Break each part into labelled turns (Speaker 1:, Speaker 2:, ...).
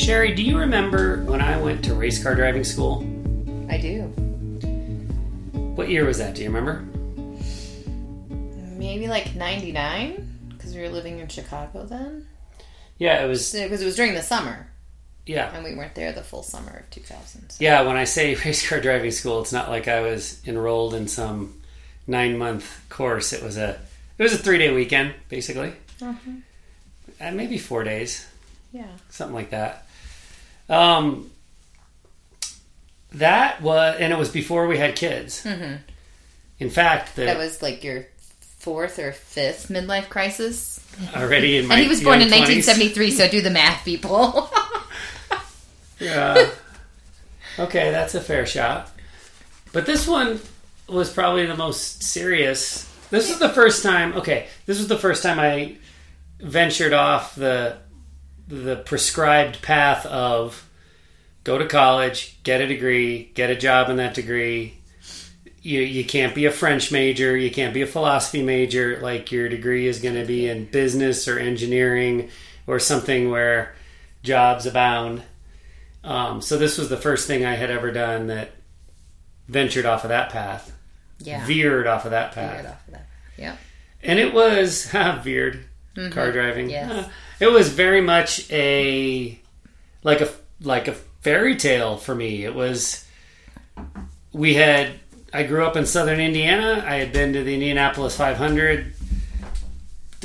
Speaker 1: Sherry, do you remember when I went to race car driving school?
Speaker 2: I do.
Speaker 1: What year was that? Do you remember?
Speaker 2: Maybe like 99? Because we were living in Chicago then?
Speaker 1: Yeah, it was.
Speaker 2: Because it was during the summer.
Speaker 1: Yeah.
Speaker 2: And we weren't there the full summer of 2000.
Speaker 1: Yeah, when I say race car driving school, it's not like I was enrolled in some nine month course. It was a it was a three day weekend, basically.
Speaker 2: Uh-huh.
Speaker 1: Uh, maybe four days,
Speaker 2: Yeah.
Speaker 1: something like that. Um, that was, and it was before we had kids.
Speaker 2: Mhm.
Speaker 1: In fact, the,
Speaker 2: That was like your fourth or fifth midlife crisis.
Speaker 1: already in my
Speaker 2: And he was born in
Speaker 1: 20s.
Speaker 2: 1973, so do the math, people.
Speaker 1: Yeah. okay, that's a fair shot. But this one was probably the most serious. This was the first time. Okay, this was the first time I ventured off the the prescribed path of go to college, get a degree, get a job in that degree. You you can't be a French major, you can't be a philosophy major. Like your degree is going to be in business or engineering or something where jobs abound. Um, so this was the first thing I had ever done that ventured off of that path,
Speaker 2: yeah.
Speaker 1: veered off of that path,
Speaker 2: Veered off of that. Yeah.
Speaker 1: and it was veered car driving.
Speaker 2: Yes.
Speaker 1: Uh, it was very much a like a like a fairy tale for me. It was we had I grew up in southern Indiana. I had been to the Indianapolis 500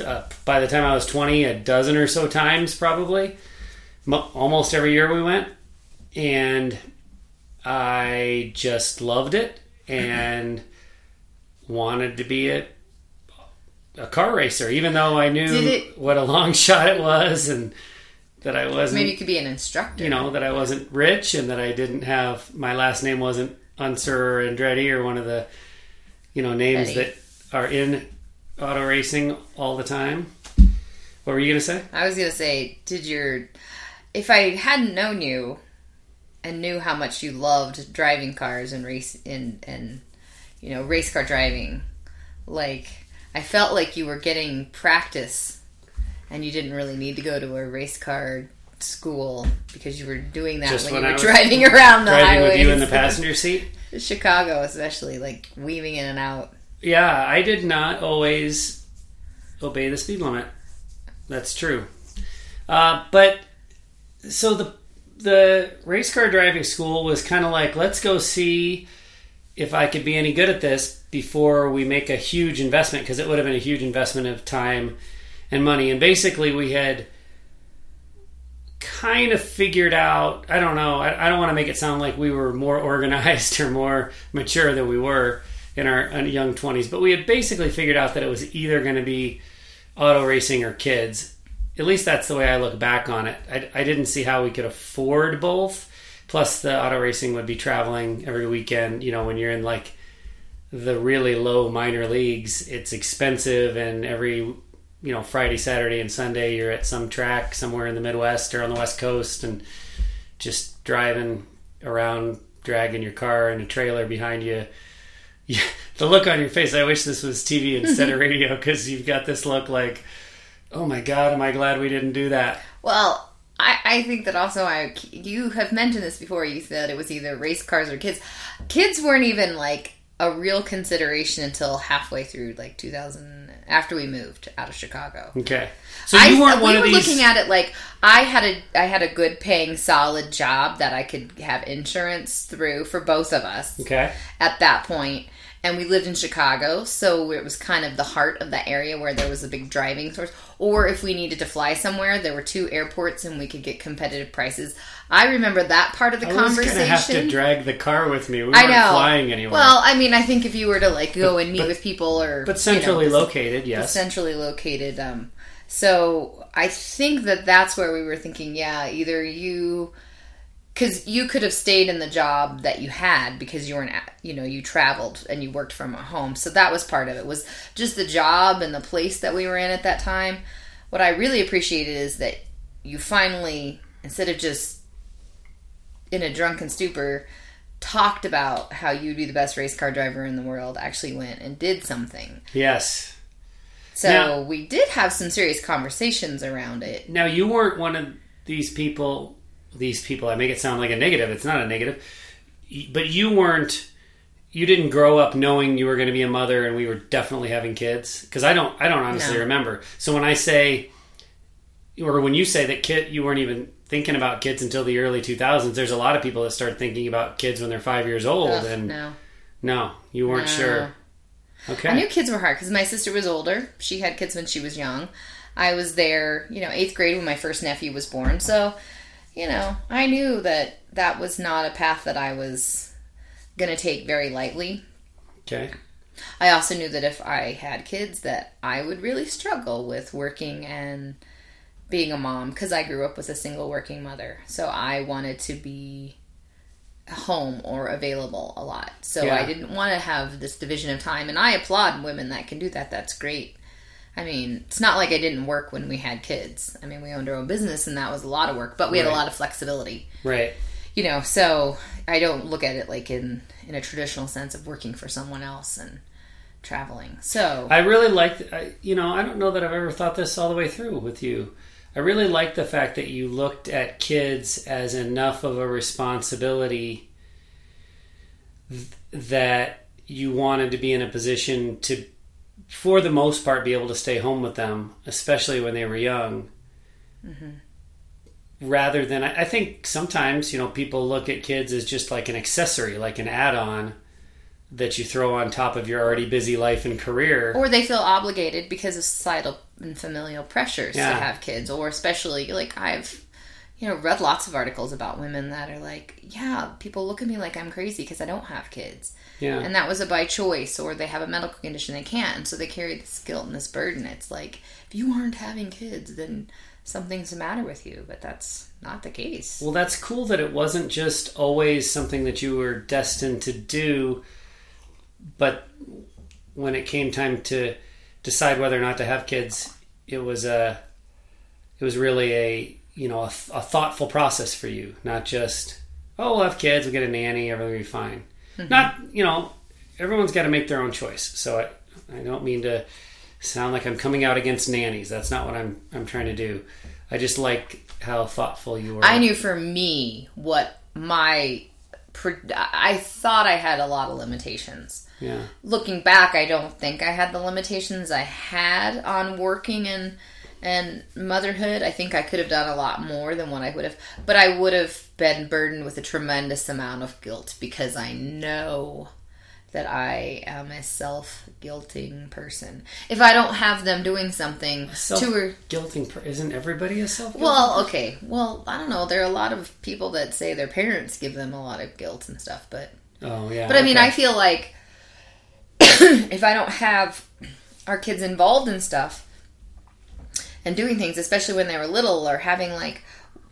Speaker 1: uh, by the time I was 20 a dozen or so times probably. Mo- almost every year we went and I just loved it and wanted to be a a car racer, even though I knew
Speaker 2: it-
Speaker 1: what a long shot it was and that I wasn't
Speaker 2: Maybe you could be an instructor.
Speaker 1: you know that I wasn't rich and that I didn't have my last name wasn't Unser or Andretti or one of the you know names
Speaker 2: Petty.
Speaker 1: that are in auto racing all the time. What were you gonna say?
Speaker 2: I was gonna say, did your if I hadn't known you and knew how much you loved driving cars and race in and you know race car driving, like I felt like you were getting practice, and you didn't really need to go to a race car school because you were doing that
Speaker 1: Just
Speaker 2: when,
Speaker 1: when
Speaker 2: you were driving around the highway.
Speaker 1: Driving
Speaker 2: highways.
Speaker 1: with you in the passenger seat.
Speaker 2: Chicago, especially like weaving in and out.
Speaker 1: Yeah, I did not always obey the speed limit. That's true. Uh, but so the the race car driving school was kind of like, let's go see if I could be any good at this before we make a huge investment because it would have been a huge investment of time and money. And basically, we had kind of figured out. I don't know. I, I don't want to make it sound like we were more organized or more mature than we were in our young 20s, but we had basically figured out that it was either going to be auto racing or kids. At least that's the way I look back on it. I, I didn't see how we could afford both. Plus, the auto racing would be traveling every weekend. You know, when you're in like the really low minor leagues, it's expensive, and every you know Friday, Saturday, and Sunday you're at some track somewhere in the Midwest or on the West Coast, and just driving around, dragging your car and a trailer behind you. Yeah, the look on your face. I wish this was TV instead of mm-hmm. radio because you've got this look like, oh my god, am I glad we didn't do that?
Speaker 2: Well, I, I think that also I you have mentioned this before. You said it was either race cars or kids. Kids weren't even like a real consideration until halfway through like 2000 after we moved out of Chicago.
Speaker 1: Okay, so you weren't
Speaker 2: we
Speaker 1: one
Speaker 2: were
Speaker 1: of these.
Speaker 2: looking at it like I had a I had a good paying solid job that I could have insurance through for both of us
Speaker 1: okay,
Speaker 2: at that point and we lived in Chicago so it was kind of the heart of the area where there was a big driving source or if we needed to fly somewhere there were two airports and we could get competitive prices I remember that part of the
Speaker 1: I was
Speaker 2: conversation
Speaker 1: gonna have to drag the car with me. We weren't
Speaker 2: I know
Speaker 1: flying anywhere.
Speaker 2: well I mean I think if you were to like go and meet with people or
Speaker 1: but
Speaker 2: you know,
Speaker 1: centrally located, yes.
Speaker 2: centrally located. Um, so I think that that's where we were thinking. Yeah, either you, because you could have stayed in the job that you had because you weren't, you know, you traveled and you worked from home. So that was part of it. Was just the job and the place that we were in at that time. What I really appreciated is that you finally, instead of just in a drunken stupor talked about how you'd be the best race car driver in the world actually went and did something.
Speaker 1: Yes.
Speaker 2: So
Speaker 1: Now-
Speaker 2: we did have some serious conversations around it.
Speaker 1: Now you weren't one of these people. These people. I make it sound like a negative. It's not a negative. But you weren't. You didn't grow up knowing you were going to be a mother, and we were definitely having kids. Because I don't. I don't honestly
Speaker 2: No.
Speaker 1: remember. So when I say, or when you say that kid, you weren't even thinking about kids until the early 2000s. There's a lot of people that start thinking about kids when they're five years old,
Speaker 2: Ugh,
Speaker 1: and
Speaker 2: no.
Speaker 1: no, you weren't
Speaker 2: No.
Speaker 1: sure. Okay.
Speaker 2: I knew kids were hard because my sister was older. She had kids when she was young. I was there, you know, eighth grade when my first nephew was born. So, you know, I knew that that was not a path that I was going to take very lightly.
Speaker 1: okay.
Speaker 2: I also knew that if I had kids, that I would really struggle with working and being a mom because I grew up with a single working mother. So I wanted to be home or available a lot. So
Speaker 1: Yeah.
Speaker 2: I didn't want to have this division of time. And I applaud women that can do that. That's great. I mean, it's not like I didn't work when we had kids. I mean, we owned our own business and that was a lot of work, but we had a lot of flexibility
Speaker 1: Right.
Speaker 2: you know so i don't look at it like in in a traditional sense of working for someone else and traveling so
Speaker 1: I really like, I, you know, I don't know that I've ever thought this all the way through with you. I really like the fact that you looked at kids as enough of a responsibility th- that you wanted to be in a position to, for the most part, be able to stay home with them, especially when they were young. Mm-hmm. Rather than, I I think sometimes, you know, people look at kids as just like an accessory, like an add on that you throw on top of your already busy life and career.
Speaker 2: or they feel obligated because of societal and familial pressures
Speaker 1: Yeah.
Speaker 2: to have kids or especially like i've you know read lots of articles about women that are like yeah people look at me like i'm crazy because i don't have kids.
Speaker 1: Yeah.
Speaker 2: and that was a by choice or they have a medical condition they can't so they carry this guilt and this burden. It's like if you aren't having kids then something's the matter with you. But that's not the case.
Speaker 1: Well, that's cool that it wasn't just always something that you were destined to do, but when it came time to decide whether or not to have kids, it was a, it was really a you know a, a thoughtful process for you, not just oh we'll have kids, we'll get a nanny, everything will be fine. Mm-hmm. Not you know everyone's got to make their own choice. So I I don't mean to sound like I'm coming out against nannies. That's not what I'm I'm trying to do. I just like how thoughtful you were.
Speaker 2: I knew for me what my I thought I had a lot of limitations.
Speaker 1: Yeah.
Speaker 2: Looking back, I don't think I had the limitations I had on working and and motherhood. I think I could have done a lot more than what I would have, but I would have been burdened with a tremendous amount of guilt because I know that I am a self-guilting person. If I don't have them doing something
Speaker 1: Self
Speaker 2: to
Speaker 1: guilting. Per- isn't everybody a self?
Speaker 2: well, okay. Well, I don't know. There are a lot of people that say their parents give them a lot of guilt and stuff, but
Speaker 1: Oh yeah.
Speaker 2: but I mean,
Speaker 1: okay.
Speaker 2: I feel like if I don't have our kids involved in stuff and doing things, especially when they were little, or having like,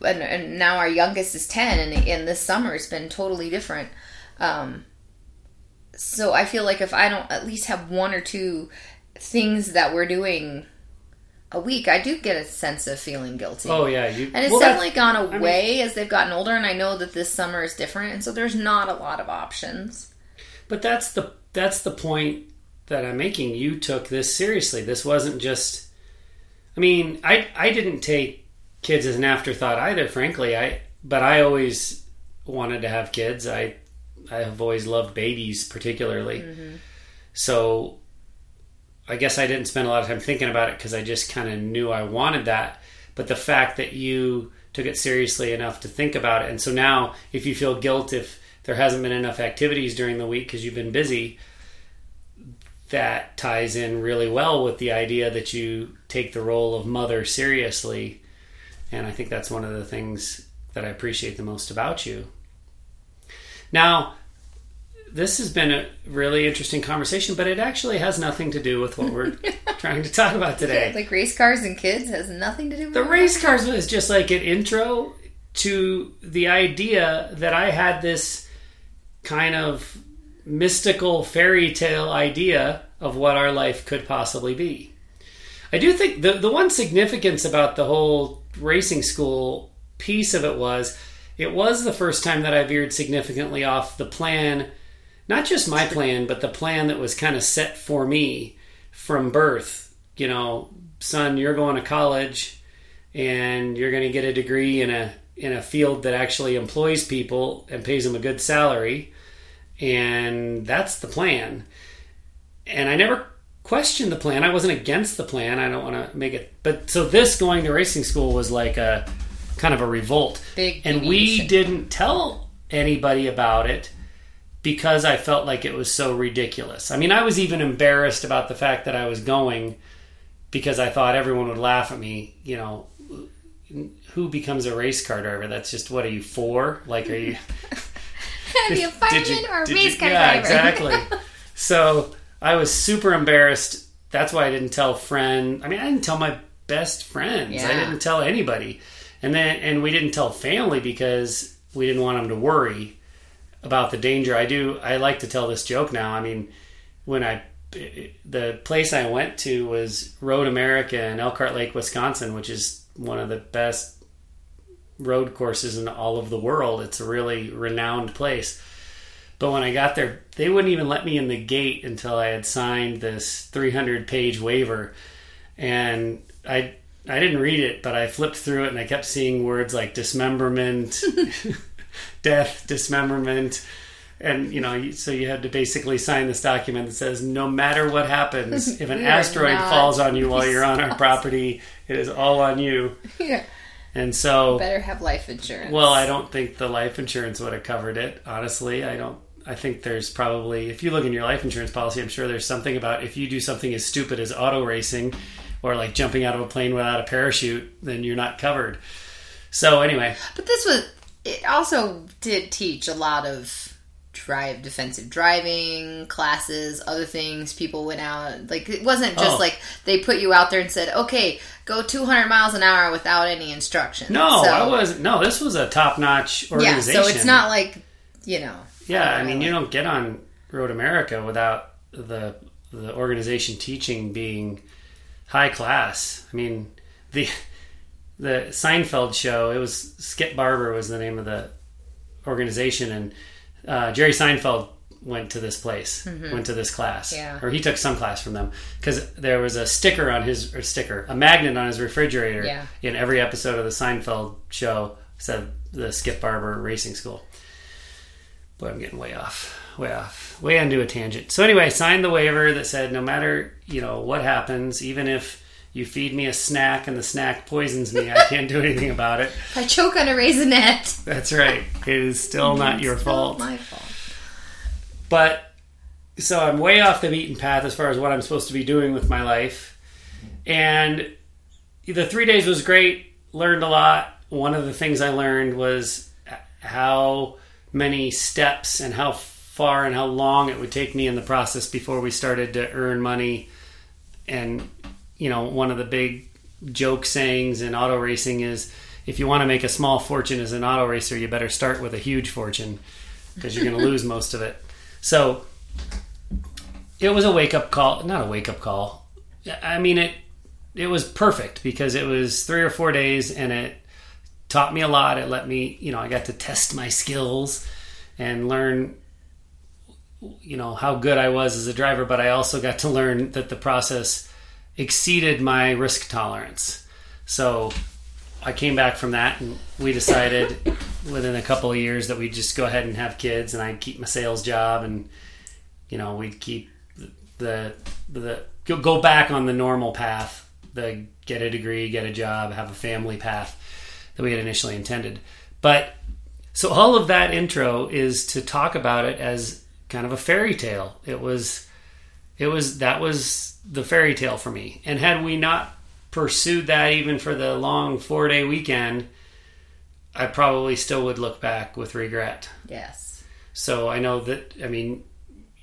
Speaker 2: and, and now our youngest is ten, and in this summer it's been totally different. Um, so I feel like if I don't at least have one or two things that we're doing a week, I do get a sense of feeling guilty.
Speaker 1: Oh yeah. You.
Speaker 2: And it's
Speaker 1: well,
Speaker 2: definitely gone
Speaker 1: mean-
Speaker 2: away as they've gotten older, and I know that this summer is different, and so there's not a lot of options.
Speaker 1: But that's the that's the point that I'm making. You took this seriously. This wasn't just. I mean, I I didn't take kids as an afterthought either. Frankly, I but I always wanted to have kids. I I have always loved babies, particularly. Mm-hmm. So I guess I didn't spend a lot of time thinking about it because I just kind of knew I wanted that. But the fact that you took it seriously enough to think about it, and so now if you feel guilt if there hasn't been enough activities during the week because you've been busy, that ties in really well with the idea that you take the role of mother seriously. And I think that's one of the things that I appreciate the most about you. Now, this has been a really interesting conversation, but it actually has nothing to do with what we're trying to talk about today.
Speaker 2: Like race cars and kids has nothing to do with
Speaker 1: The race cars was just like an intro to the idea that I had this kind of mystical fairy tale idea of what our life could possibly be. I do think the the one significance about the whole racing school piece of it was it was the first time that I veered significantly off the plan, not just my plan, but the plan that was kind of set for me from birth. You know, son, you're going to college and you're going to get a degree in a in a field that actually employs people and pays them a good salary and that's the plan and I never questioned the plan. I wasn't against the plan. I don't want to make it, but so this going to racing school was like a kind of a revolt,
Speaker 2: Big
Speaker 1: and we didn't tell anybody about it because I felt like it was so ridiculous. I mean, I was even embarrassed about the fact that I was going because I thought everyone would laugh at me. You know, who becomes a race car driver? That's just what are you for? Like, are you?
Speaker 2: Be a fireman
Speaker 1: you-
Speaker 2: or a race car
Speaker 1: yeah,
Speaker 2: driver.
Speaker 1: exactly. so I was super embarrassed. That's why I didn't tell friend. I mean, I didn't tell my best friends. I didn't tell anybody, and then and we didn't tell family because we didn't want them to worry about the danger. I do. I like to tell this joke now. I mean, when I the place I went to was Road America in Elkhart Lake, Wisconsin, which is one of the best road courses in all of the world. It's a really renowned place. But when I got there, they wouldn't even let me in the gate until I had signed this 300 page waiver. And I I didn't read it, but I flipped through it and I kept seeing words like dismemberment, death, dismemberment. And you know, so you had to basically sign this document that says, no matter what happens, if an asteroid falls on you while you're on our property, it is all on you.
Speaker 2: Yeah.
Speaker 1: And so,
Speaker 2: Better have life insurance.
Speaker 1: well, I don't think the life insurance would have covered it. Honestly, I don't. I think there's probably, if you look in your life insurance policy, I'm sure there's something about if you do something as stupid as auto racing or like jumping out of a plane without a parachute, then you're not covered. So anyway,
Speaker 2: But this was it also did teach a lot of drive defensive driving classes, other things people went out like it wasn't just
Speaker 1: Oh.
Speaker 2: like they put you out there and said, "Okay, go 200 miles an hour without any instruction
Speaker 1: no,
Speaker 2: So-
Speaker 1: I wasn't. No, this was a top notch organization Yeah,
Speaker 2: so it's not like, you know.
Speaker 1: Yeah, I
Speaker 2: don't
Speaker 1: mean,
Speaker 2: know,
Speaker 1: you don't get on Road America without the the organization teaching being high class. I mean, the the Seinfeld show. It was Skip Barber was the name of the organization, and uh, Jerry Seinfeld went to this place, went to this class,
Speaker 2: Mm-hmm. Yeah.
Speaker 1: or he took some class from them because there was a sticker on his or sticker, a magnet on his refrigerator
Speaker 2: Yeah.
Speaker 1: in every episode of the Seinfeld show said the Skip Barber Racing School. Boy, I'm getting way off, way off, way onto a tangent. So anyway, I signed the waiver that said no matter you know what happens, even if you feed me a snack and the snack poisons me, I can't do anything about it.
Speaker 2: If I choke on a raisinette,
Speaker 1: That's right. It is still mm-hmm. not your
Speaker 2: still
Speaker 1: fault.
Speaker 2: My fault.
Speaker 1: But so I'm way off the beaten path as far as what I'm supposed to be doing with my life. And the three days was great. Learned a lot. One of the things I learned was how many steps and how far and how long it would take me in the process before we started to earn money. And, you know, one of the big joke sayings in auto racing is if you want to make a small fortune as an auto racer, you better start with a huge fortune because you're going to lose most of it. So it was a wake up call, not a wake up call. I mean it it was perfect because it was 3 or 4 days and it taught me a lot. It let me, you know, I got to test my skills and learn you know how good I was as a driver, but I also got to learn that the process exceeded my risk tolerance. So I came back from that and we decided within a couple of years that we'd just go ahead and have kids and I'd keep my sales job and you know we'd keep the the go- go back on the normal path the get a degree get a job have a family path that we had initially intended but so all of that intro is to talk about it as kind of a fairy tale it was it was that was the fairy tale for me and had we not pursued that even for the long four day weekend i probably still would look back with regret
Speaker 2: Yes.
Speaker 1: so I know that I mean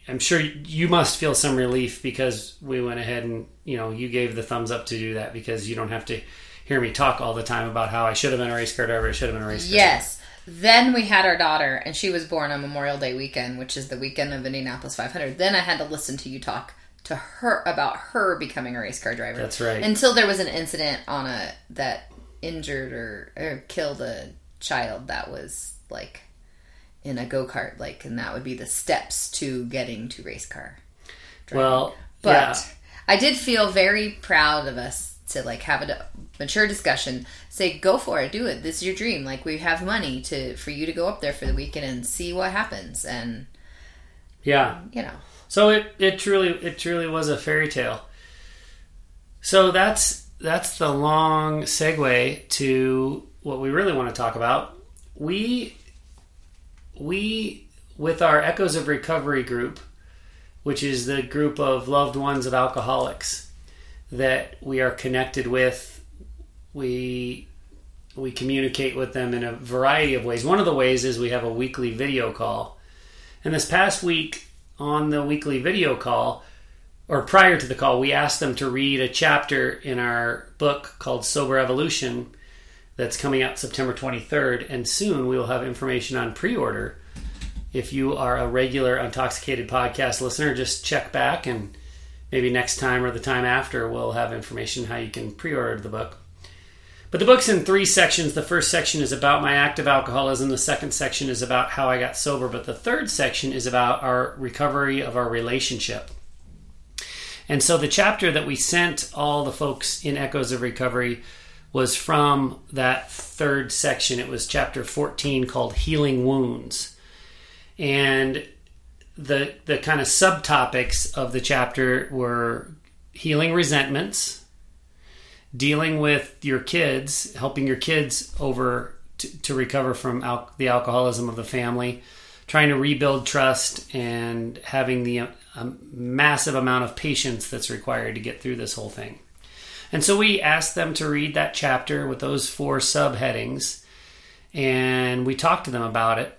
Speaker 1: I'm sure you must feel some relief because we went ahead and you know you gave the thumbs up to do that because you don't have to hear me talk all the time about how I should have been a race car driver, I should have been a race car
Speaker 2: Yes. Then we had our daughter, and she was born on Memorial Day weekend, which is the weekend of Indianapolis 500. Then I had to listen to you talk to her about her becoming a race car driver.
Speaker 1: That's right.
Speaker 2: Until there was an incident on a that injured or, or killed a child that was like in a go kart, like, and that would be the steps to getting to race car. driving.
Speaker 1: Well,
Speaker 2: but
Speaker 1: yeah.
Speaker 2: I did feel very proud of us to like have a mature discussion. Say, go for it, do it. This is your dream. Like, we have money to for you to go up there for the weekend and see what happens, and
Speaker 1: yeah.
Speaker 2: you know,
Speaker 1: So it, it truly it truly was a fairy tale. So that's that's the long segue to what we really want to talk about. We we with our Echoes of Recovery group, which is the group of loved ones of alcoholics that we are connected with, we we communicate with them in a variety of ways. One of the ways is we have a weekly video call. And this past week on the weekly video call, or prior to the call, we asked them to read a chapter in our book called Sober Evolution that's coming out September 23rd. And soon we will have information on pre order. If you are a regular Intoxicated podcast listener, just check back and maybe next time or the time after we'll have information how you can pre order the book. But the book's in three sections. The first section is about my active alcoholism. The second section is about how I got sober. But the third section is about our recovery of our relationship. And so the chapter that we sent all the folks in Echoes of Recovery was from that third section. It was chapter 14 called Healing Wounds. And the the kind of subtopics of the chapter were healing resentments, dealing with your kids, helping your kids over to, to recover from al- the alcoholism of the family, trying to rebuild trust, and having the um, massive amount of patience that's required to get through this whole thing. And so we asked them to read that chapter with those four subheadings, and we talked to them about it.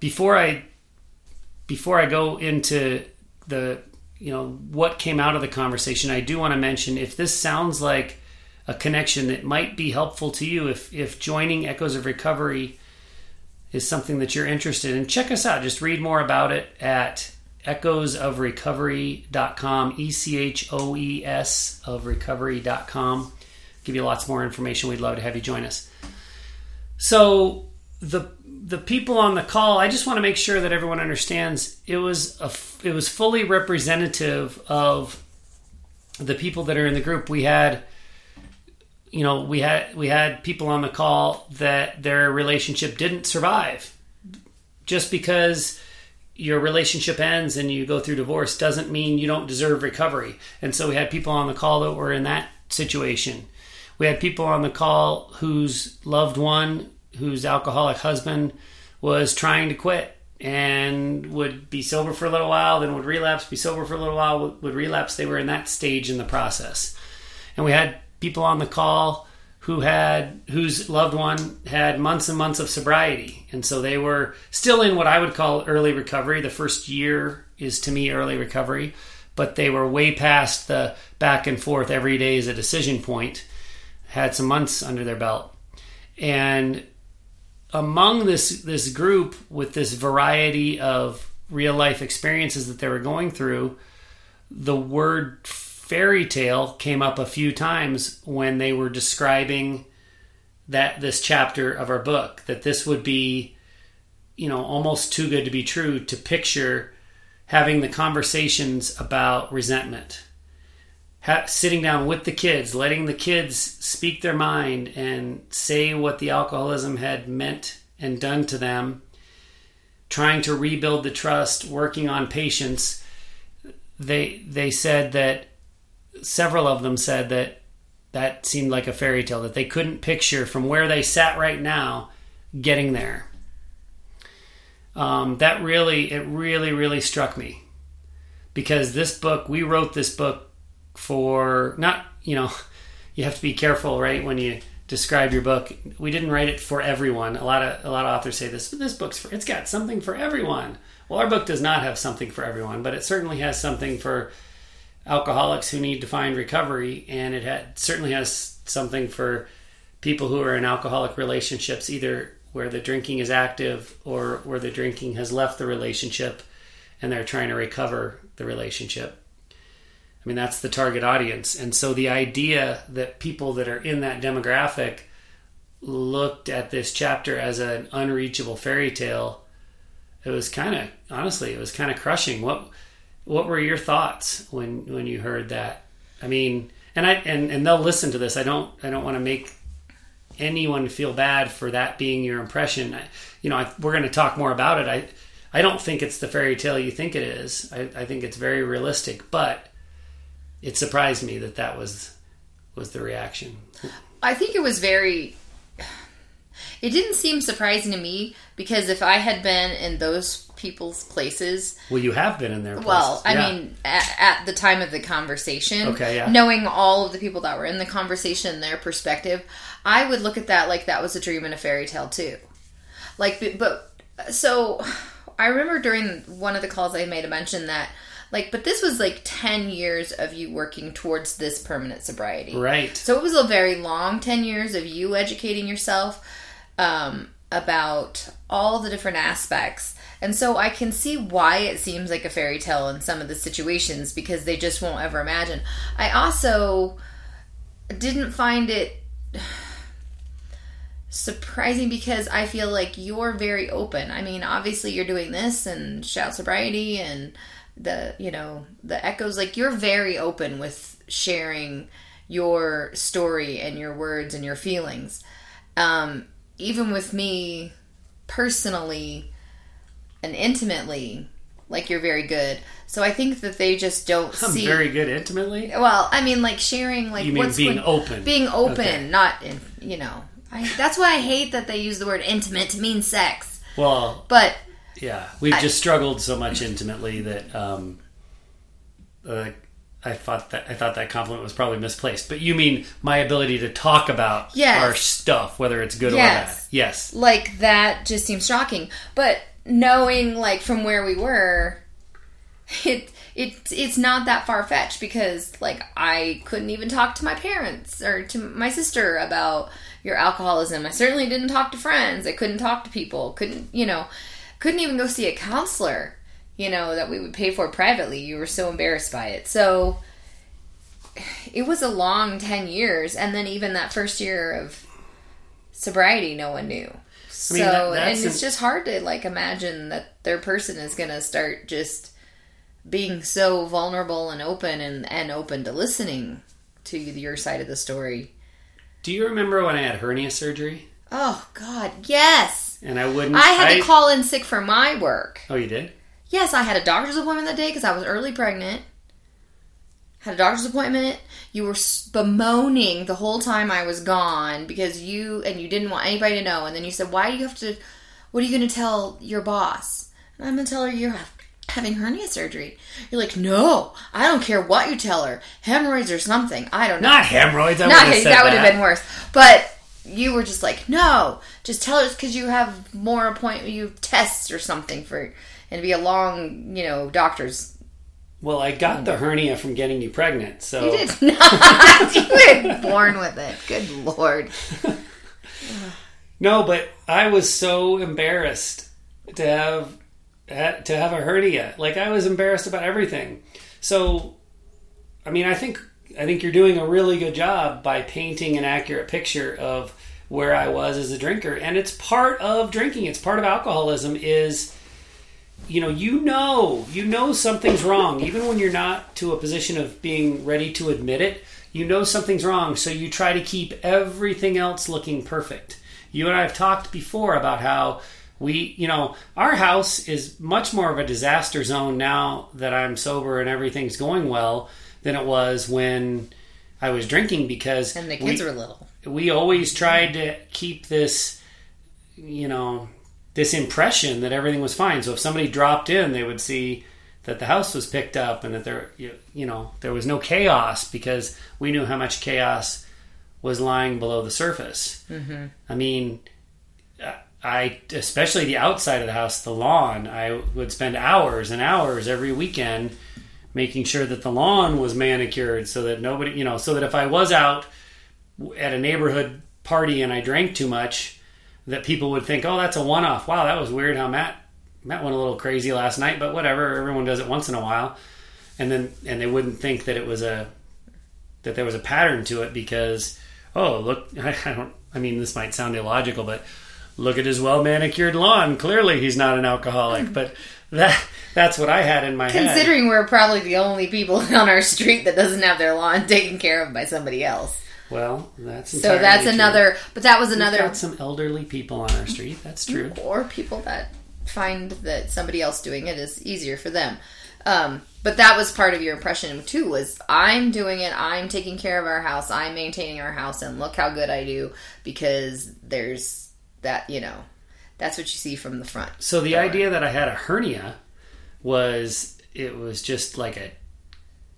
Speaker 1: Before I before I go into the you know what came out of the conversation, I do want to mention if this sounds like a connection that might be helpful to you, if if joining Echoes of Recovery is something that you're interested in, check us out. Just read more about it at echoesofrecovery.com, E C H O E S of recovery.com. Give you lots more information. We'd love to have you join us. So the the people on the call, I just want to make sure that everyone understands it was a it was fully representative of the people that are in the group. We had you know, we had we had people on the call that their relationship didn't survive. Just because your relationship ends and you go through divorce doesn't mean you don't deserve recovery. And so we had people on the call that were in that situation. We had people on the call whose loved one, whose alcoholic husband was trying to quit and would be sober for a little while, then would relapse, be sober for a little while, would, relapse. They were in that stage in the process. And we had people on the call who had whose loved one had months and months of sobriety. And so they were still in what i would call early recovery. The first year is to me early recovery but they were way past the back and forth every day is a decision point. Had some months under their belt. And among this this group with this variety of real life experiences that they were going through the word fairy tale came up a few times when they were describing that this chapter of our book that this would be you know almost too good to be true to picture having the conversations about resentment. Ha- sitting down with the kids letting the kids speak their mind and say what the alcoholism had meant and done to them trying to rebuild the trust working on patience. They they said that several of them said that that seemed like a fairy tale that they couldn't picture from where they sat right now getting there. Um, that really it really really struck me. Because this book we wrote this book for not you know you have to be careful right when you describe your book. We didn't write it for everyone. A lot of a lot of authors say this this book's for it's got something for everyone. Well our book does not have something for everyone but it certainly has something for alcoholics who need to find recovery, and it had, certainly has something for people who are in alcoholic relationships, either where the drinking is active or where the drinking has left the relationship and they're trying to recover the relationship. I mean, that's the target audience. And so the idea that people that are in that demographic looked at this chapter as an unreachable fairy tale, it was kind of honestly, it was kind of crushing. What what were your thoughts when when you heard that? I mean, and I and and they'll listen to this. I don't I don't want to make anyone feel bad for that being your impression. I, you know, I, we're going to talk more about it. I I don't think it's the fairy tale you think it is. I, I think it's very realistic, but it surprised me that that was was the reaction.
Speaker 2: I think it was very. It didn't seem surprising to me because if I had been in those people's places,
Speaker 1: Well, you have been in there.
Speaker 2: well, I
Speaker 1: Yeah.
Speaker 2: mean, at, at the time of the conversation,
Speaker 1: Okay, yeah.
Speaker 2: knowing all of the people that were in the conversation, their perspective, I would look at that like that was a dream and a fairy tale too. Like, but- so I remember during one of the calls I made a mention that, like, but this was like ten years of you working towards this permanent sobriety,
Speaker 1: right.
Speaker 2: so it was a very long 10 years of you educating yourself um, about all the different aspects. And so I can see why it seems like a fairy tale in some of the situations because they just won't ever imagine. I also didn't find it surprising because I feel like you're very open. I mean, obviously you're doing this and shout sobriety and the, you know, the echoes like you're very open with sharing your story and your words and your feelings. Um even with me personally and intimately like you're very good. So I think that they just don't
Speaker 1: I'm
Speaker 2: see
Speaker 1: very good intimately.
Speaker 2: well, I mean, like sharing, like
Speaker 1: You mean
Speaker 2: what's
Speaker 1: being
Speaker 2: going-
Speaker 1: open.
Speaker 2: being open,
Speaker 1: Okay.
Speaker 2: not in, you know. I, that's why I hate that they use the word intimate to mean sex.
Speaker 1: Well,
Speaker 2: But
Speaker 1: yeah, we've just struggled so much intimately that um, uh, I thought that I thought that compliment was probably misplaced. But you mean my ability to talk about
Speaker 2: Yes.
Speaker 1: our stuff, whether it's good or
Speaker 2: Yes.
Speaker 1: bad? Yes.
Speaker 2: like that just seems shocking. But knowing like from where we were, it it it's not that far fetched because like I couldn't even talk to my parents or to my sister about your alcoholism. I certainly didn't talk to friends. I couldn't talk to people. Couldn't you know? Couldn't even go see a counselor. You know that we would pay for privately. You were so embarrassed by it. So it was a long 10 years and then even that first year of sobriety no one knew so
Speaker 1: mean, that-
Speaker 2: and it's just hard to like imagine that their person is gonna start just being so vulnerable and open and, and open to listening to your side of the story
Speaker 1: Do you remember when I had hernia surgery
Speaker 2: oh god yes
Speaker 1: and I wouldn't?
Speaker 2: i had to call in sick for my work
Speaker 1: Oh, you did?
Speaker 2: Yes, I had a doctor's appointment that day because I was early pregnant. Had a doctor's appointment. You were bemoaning the whole time I was gone because you and you didn't want anybody to know. And then you said, "Why do you have to? What are you going to tell your boss?" And I'm going to tell her you're having hernia surgery. You're like, "No, I don't care what you tell her. Hemorrhoids or something. I don't know."
Speaker 1: Not hemorrhoids. I
Speaker 2: No,
Speaker 1: wouldn't have said
Speaker 2: that would have been worse. But you were just like, no, just tell us because you have more appointment, you tests or something for, and be a long, you know, doctor's.
Speaker 1: Well, I got the hernia from getting you pregnant, so
Speaker 2: You did not. you were born with it. Good lord.
Speaker 1: No, but I was so embarrassed to have to have a hernia. Like I was embarrassed about everything. So, I mean, I think I think you're doing a really good job by painting an accurate picture of where I was as a drinker, and it's part of drinking. It's part of alcoholism. Is you know you know you know something's wrong. Even when you're not to a position of being ready to admit it you know something's wrong. So you try to keep everything else looking perfect. You and i have talked before about how we you know our house is much more of a disaster zone now that i'm sober and everything's going well than it was when i was drinking because
Speaker 2: And the kids
Speaker 1: we,
Speaker 2: were little.
Speaker 1: we always tried to keep this you know this impression that everything was fine so if somebody dropped in they would see that the house was picked up and that there you, know there was no chaos because we knew how much chaos was lying below the surface mm-hmm. i mean i especially the outside of the house the lawn i would spend hours and hours every weekend making sure that the lawn was manicured so that nobody you know so that if i was out at a neighborhood party and I drank too much, that people would think, "Oh, that's a one-off." Wow, that was weird how Matt Matt went a little crazy last night, but whatever. Everyone does it once in a while, and then and they wouldn't think that it was a that there was a pattern to it because oh look, I, I don't. I mean, this might sound illogical, but look at his well manicured lawn. Clearly, he's not an alcoholic. Mm. But that that's what I had in my head.
Speaker 2: Considering we're probably the only people on our street that doesn't have their lawn taken care of by somebody else.
Speaker 1: Well, that's
Speaker 2: So that's
Speaker 1: true.
Speaker 2: another. But that was
Speaker 1: We've
Speaker 2: another.
Speaker 1: got some elderly people on our street. That's true.
Speaker 2: or people that find that somebody else doing it is easier for them. Um, but that was part of your impression too. Was I'm doing it. I'm taking care of our house. I'm maintaining our house, and look how good I do because there's that. You know, that's what you see from the front.
Speaker 1: So the idea that I had a hernia was it was just like a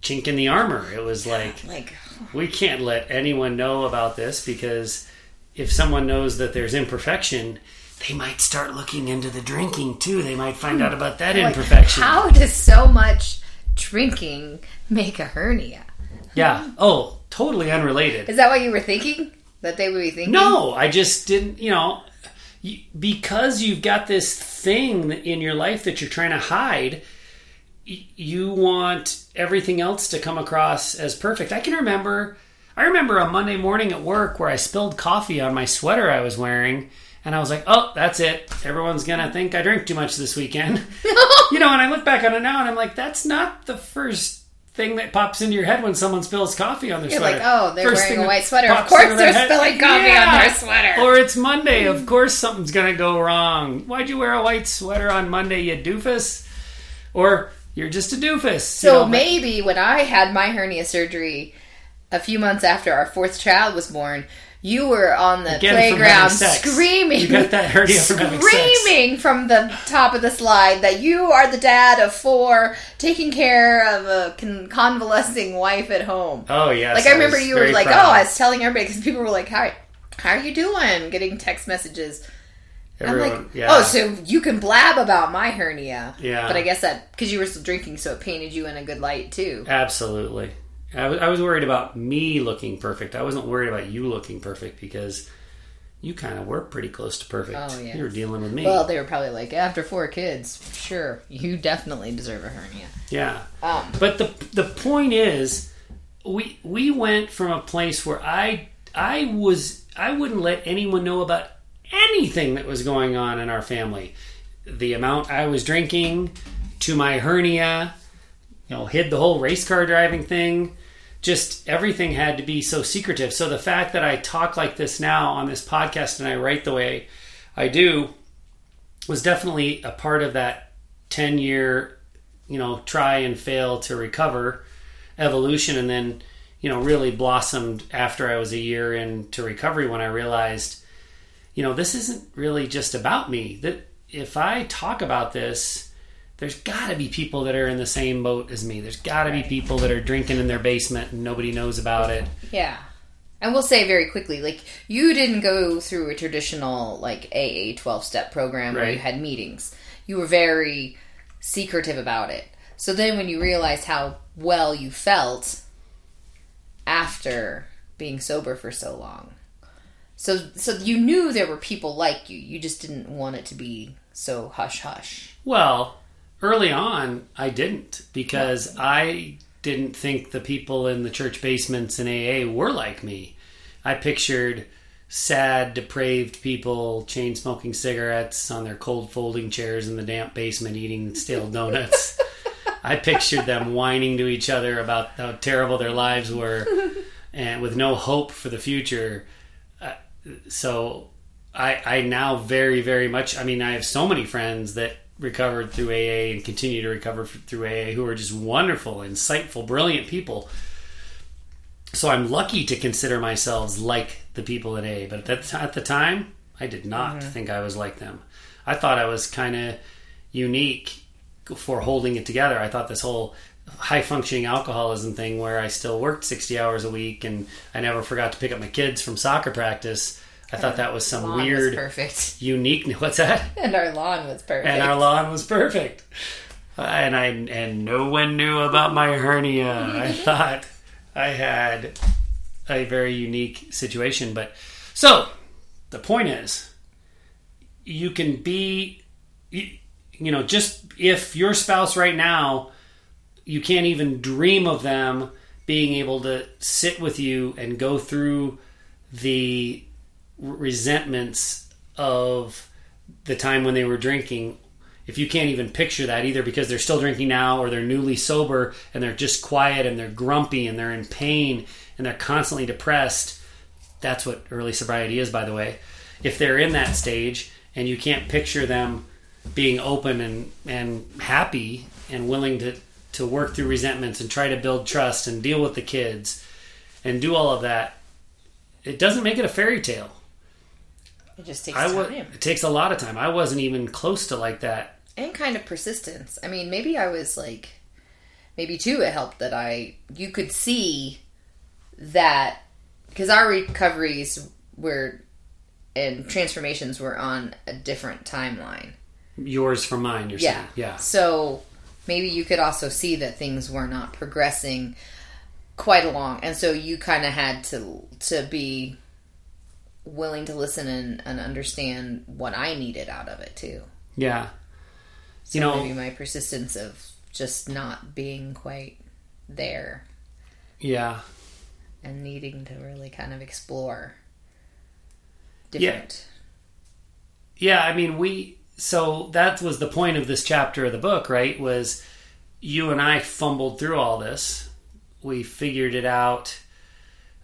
Speaker 1: chink in the armor. It was like
Speaker 2: Like,
Speaker 1: we can't let anyone know about this because if someone knows that there's imperfection, they might start looking into the drinking too. They might find hmm. out about that
Speaker 2: like,
Speaker 1: imperfection.
Speaker 2: how does so much drinking make a hernia?
Speaker 1: Yeah. Oh, totally unrelated.
Speaker 2: Is that what you were thinking? That they would be thinking?
Speaker 1: No, I just didn't, you know, because you've got this thing in your life that you're trying to hide, you want everything else to come across as perfect. I can remember I remember a Monday morning at work where I spilled coffee on my sweater I was wearing and I was like, "Oh, that's it. Everyone's going to think I drank too much this weekend." you know, and I look back on it now and I'm like, "That's not the first thing that pops into your head when someone spills coffee on their
Speaker 2: You're
Speaker 1: sweater.
Speaker 2: like, oh, they're
Speaker 1: First
Speaker 2: wearing
Speaker 1: thing
Speaker 2: a white sweater. Of course they're
Speaker 1: head-
Speaker 2: spilling coffee on their sweater.
Speaker 1: Or it's Monday. Of hmm. course something's going to go wrong. Why'd you wear a white sweater on Monday, you doofus? Or you're just a doofus.
Speaker 2: So maybe when I had my hernia surgery a few months after our fourth child was born, you were on the
Speaker 1: Again,
Speaker 2: playground screaming.
Speaker 1: You got that hernia from.
Speaker 2: Screaming from the top of the slide that you are the dad of four, taking care of a con- convalescing wife at home.
Speaker 1: Oh, yes.
Speaker 2: Like I remember you were like,
Speaker 1: proud.
Speaker 2: "Oh, I was telling everybody because people were like, "Hi, how are you doing?" Getting text messages.
Speaker 1: Everyone,
Speaker 2: I'm like,
Speaker 1: yeah.
Speaker 2: "Oh, so you can blab about my hernia?"
Speaker 1: Yeah.
Speaker 2: But I guess that because you were still drinking, so it painted you in a good light too.
Speaker 1: Absolutely. I was, was worried about me looking perfect. I wasn't worried about you looking perfect because you kind of were pretty close to perfect.
Speaker 2: Oh, yeah.
Speaker 1: You were dealing with me.
Speaker 2: Well, they were probably like, after four kids, sure, you definitely deserve a hernia.
Speaker 1: yeah.
Speaker 2: Um,
Speaker 1: But the the point is, we we went from a place where I I was I wouldn't let anyone know about anything that was going on in our family. The amount I was drinking, to my hernia, you know, hid the whole race car driving thing. Just everything had to be so secretive. So the fact that I talk like this now on this podcast and I write the way I do was definitely a part of that 10 year you know try and fail to recover evolution and then you know really blossomed after i was a year into recovery when i realized you know this isn't really just about me that if i talk about this there's got to be people that are in the same boat as me there's got to be people that are drinking in their basement and nobody knows about it
Speaker 2: yeah. And we'll say very quickly, like, you didn't go through a traditional, like, AA 12 step program where you had meetings. You were very secretive about it. So then when you realize how well you felt after being sober for so long, so so you knew there were people like you. You just didn't want it to be so hush hush.
Speaker 1: Well, early on, I didn't because I didn't think the people in the church basements in AA were like me. I pictured sad, depraved people chain smoking cigarettes on their cold folding chairs in the damp basement eating stale donuts. I pictured them whining to each other about how terrible their lives were and with no hope for the future. So I, I now very, very much. I mean, I have so many friends that recovered through AA and continue to recover through AA who are just wonderful, insightful, brilliant people. So I'm lucky to consider myself like the people in AA. But at, that, at the time, I did not mm-hmm. think I was like them. I thought I was kind of unique for holding it together. I thought this whole high functioning alcoholism thing where I still worked 60 hours a week and I never forgot to pick up my kids from soccer practice. I thought that was some
Speaker 2: Lawn was
Speaker 1: weird
Speaker 2: perfect,
Speaker 1: unique. What's that?
Speaker 2: and our lawn was perfect.
Speaker 1: And our lawn was perfect. Uh, and I and no one knew about my hernia. I thought I had a very unique situation. But so the point is, you can be, you, you know, just if your spouse right now, you can't even dream of them being able to sit with you and go through the resentments of the time when they were drinking if you can't even picture that either because they're still drinking now or they're newly sober and they're just quiet and they're grumpy and they're in pain and they're constantly depressed. That's what early sobriety is by the way. If they're in that stage and you can't picture them being open and, and happy and willing to, to work through resentments and try to build trust and deal with the kids and do all of that it doesn't make it a fairy tale
Speaker 2: It just takes
Speaker 1: I
Speaker 2: time.
Speaker 1: it takes a lot of time. I wasn't even close to like that.
Speaker 2: and kind of persistence. I mean, maybe I was like, maybe too, it helped that I, you could see that, because our recoveries were, and transformations were on a different timeline.
Speaker 1: Yours from mine, you're
Speaker 2: Yeah.
Speaker 1: saying. Yeah.
Speaker 2: So maybe you could also see that things were not progressing quite along. And so you kind of had to, to be willing to listen and, and understand what I needed out of it too.
Speaker 1: Yeah.
Speaker 2: So
Speaker 1: You know-
Speaker 2: maybe my persistence of just not being quite there
Speaker 1: Yeah.
Speaker 2: and needing to really kind of explore
Speaker 1: Yeah.
Speaker 2: different.
Speaker 1: Yeah, I mean, we so that was the point of this chapter of the book, right? Was you and I fumbled through all this. We figured it out.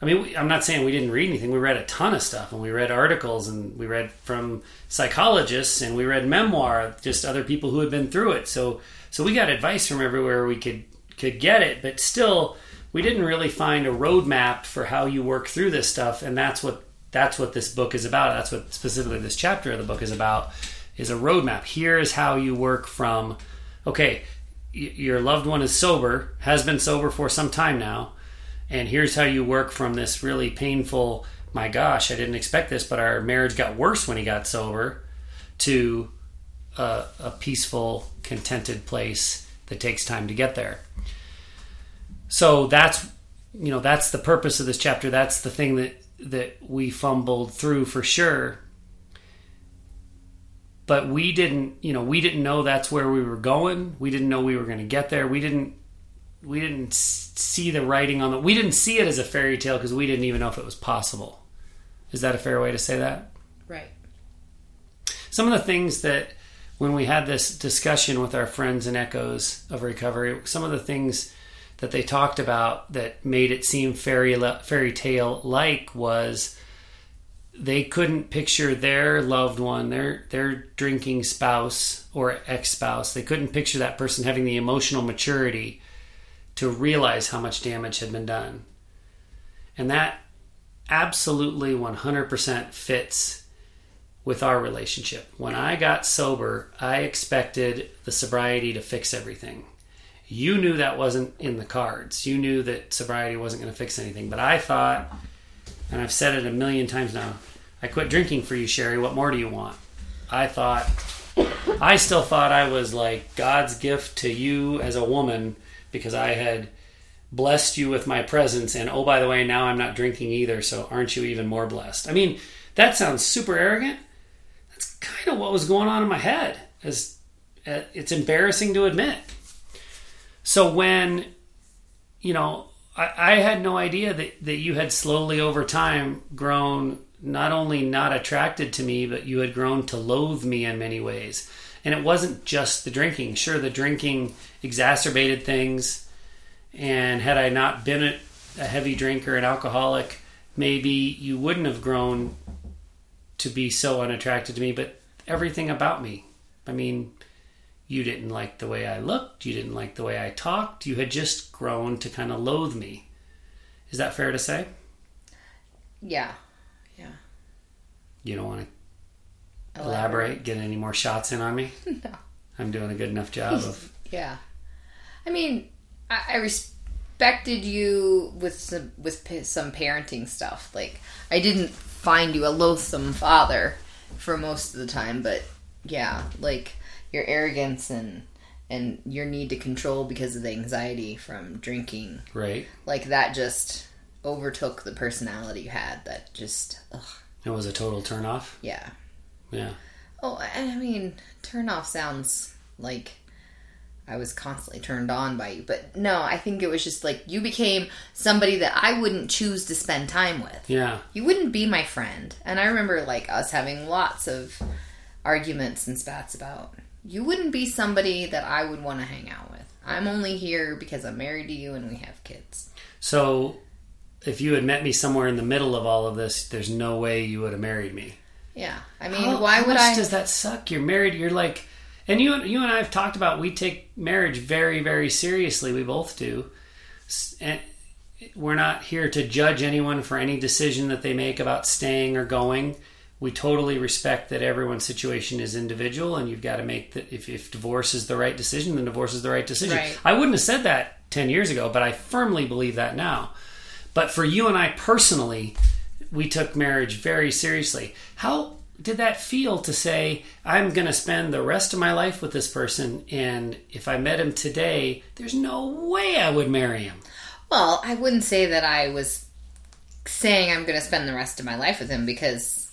Speaker 1: I mean, we, I'm not saying we didn't read anything. We read a ton of stuff, and we read articles, and we read from psychologists, and we read memoir, just other people who had been through it. So, so we got advice from everywhere we could could get it, but still, we didn't really find a roadmap for how you work through this stuff, and that's what that's what this book is about. That's what specifically this chapter of the book is about is a roadmap. Here's how you work from okay, your loved one is sober, has been sober for some time now, and here's how you work from this really painful, my gosh, I didn't expect this, but our marriage got worse when he got sober to a, a peaceful, contented place that takes time to get there. So that's you know that's the purpose of this chapter. That's the thing that that we fumbled through for sure. But we didn't, you know, we didn't know that's where we were going. We didn't know we were going to get there. We didn't we didn't see the writing on the we didn't see it as a fairy tale because we didn't even know if it was possible. Is that a fair way to say that?
Speaker 2: Right.
Speaker 1: some of the things that when we had this discussion with our friends and echoes of recovery some of the things that they talked about that made it seem fairy fairy tale like was they couldn't picture their loved one their their drinking spouse or ex-spouse they couldn't picture that person having the emotional maturity to realize how much damage had been done and that absolutely 100% fits with our relationship. When I got sober, I expected the sobriety to fix everything. You knew that wasn't in the cards. You knew that sobriety wasn't going to fix anything. But I thought, and I've said it a million times now, I quit drinking for you, Sherry. What more do you want? I thought, I still thought I was like God's gift to you as a woman because I had blessed you with my presence. And oh, by the way, now I'm not drinking either. So aren't you even more blessed? I mean, that sounds super arrogant that's kind of what was going on in my head. As uh, it's embarrassing to admit. So when, you know, I, I had no idea that that you had slowly over time grown not only not attracted to me, but you had grown to loathe me in many ways. And it wasn't just the drinking. Sure, the drinking exacerbated things. And had I not been a, a heavy drinker, an alcoholic, maybe you wouldn't have grown to be so unattracted to me, but everything about me. I mean, you didn't like the way I looked, you didn't like the way I talked, you had just grown to kind of loathe me. Is that fair to say?
Speaker 2: Yeah. Yeah.
Speaker 1: You don't want to elaborate, get any more shots in on me?
Speaker 2: No.
Speaker 1: I'm doing a good enough job of.
Speaker 2: Yeah. I mean, I, I respected you with some with p- some parenting stuff. Like, I didn't find you a loathsome father for most of the time, but yeah, like your arrogance and and your need to control because of the anxiety from drinking,
Speaker 1: Right.
Speaker 2: like that just overtook the personality you had. That just, ugh,
Speaker 1: It was a total turnoff.
Speaker 2: yeah.
Speaker 1: Yeah.
Speaker 2: Oh, I mean, turn off sounds like I was constantly turned on by you. But no, I think it was just like you became somebody that I wouldn't choose to spend time with.
Speaker 1: Yeah.
Speaker 2: You wouldn't be my friend. And I remember like us having lots of arguments and spats about you wouldn't be somebody that I would want to hang out with. I'm only here because I'm married to you and we have kids.
Speaker 1: So, if you had met me somewhere in the middle of all of this, there's no way you would have married me.
Speaker 2: Yeah. I mean,
Speaker 1: How-
Speaker 2: why
Speaker 1: how
Speaker 2: would
Speaker 1: much
Speaker 2: I
Speaker 1: Does that suck? You're married. You're like, and you you and I have talked about we take marriage very very seriously. We both do, and eh, we're not here to judge anyone for any decision that they make about staying or going. We totally respect that everyone's situation is individual, and you've got to make that. If, if divorce is the right decision, then divorce is the right decision.
Speaker 2: Right.
Speaker 1: I wouldn't have said that ten years ago, but I firmly believe that now. But for you and I personally, we took marriage very seriously. How did that feel to say, I'm going to spend the rest of my life with this person, and if I met him today, there's no way I would marry him?
Speaker 2: Well, I wouldn't say that I was saying I'm going to spend the rest of my life with him because,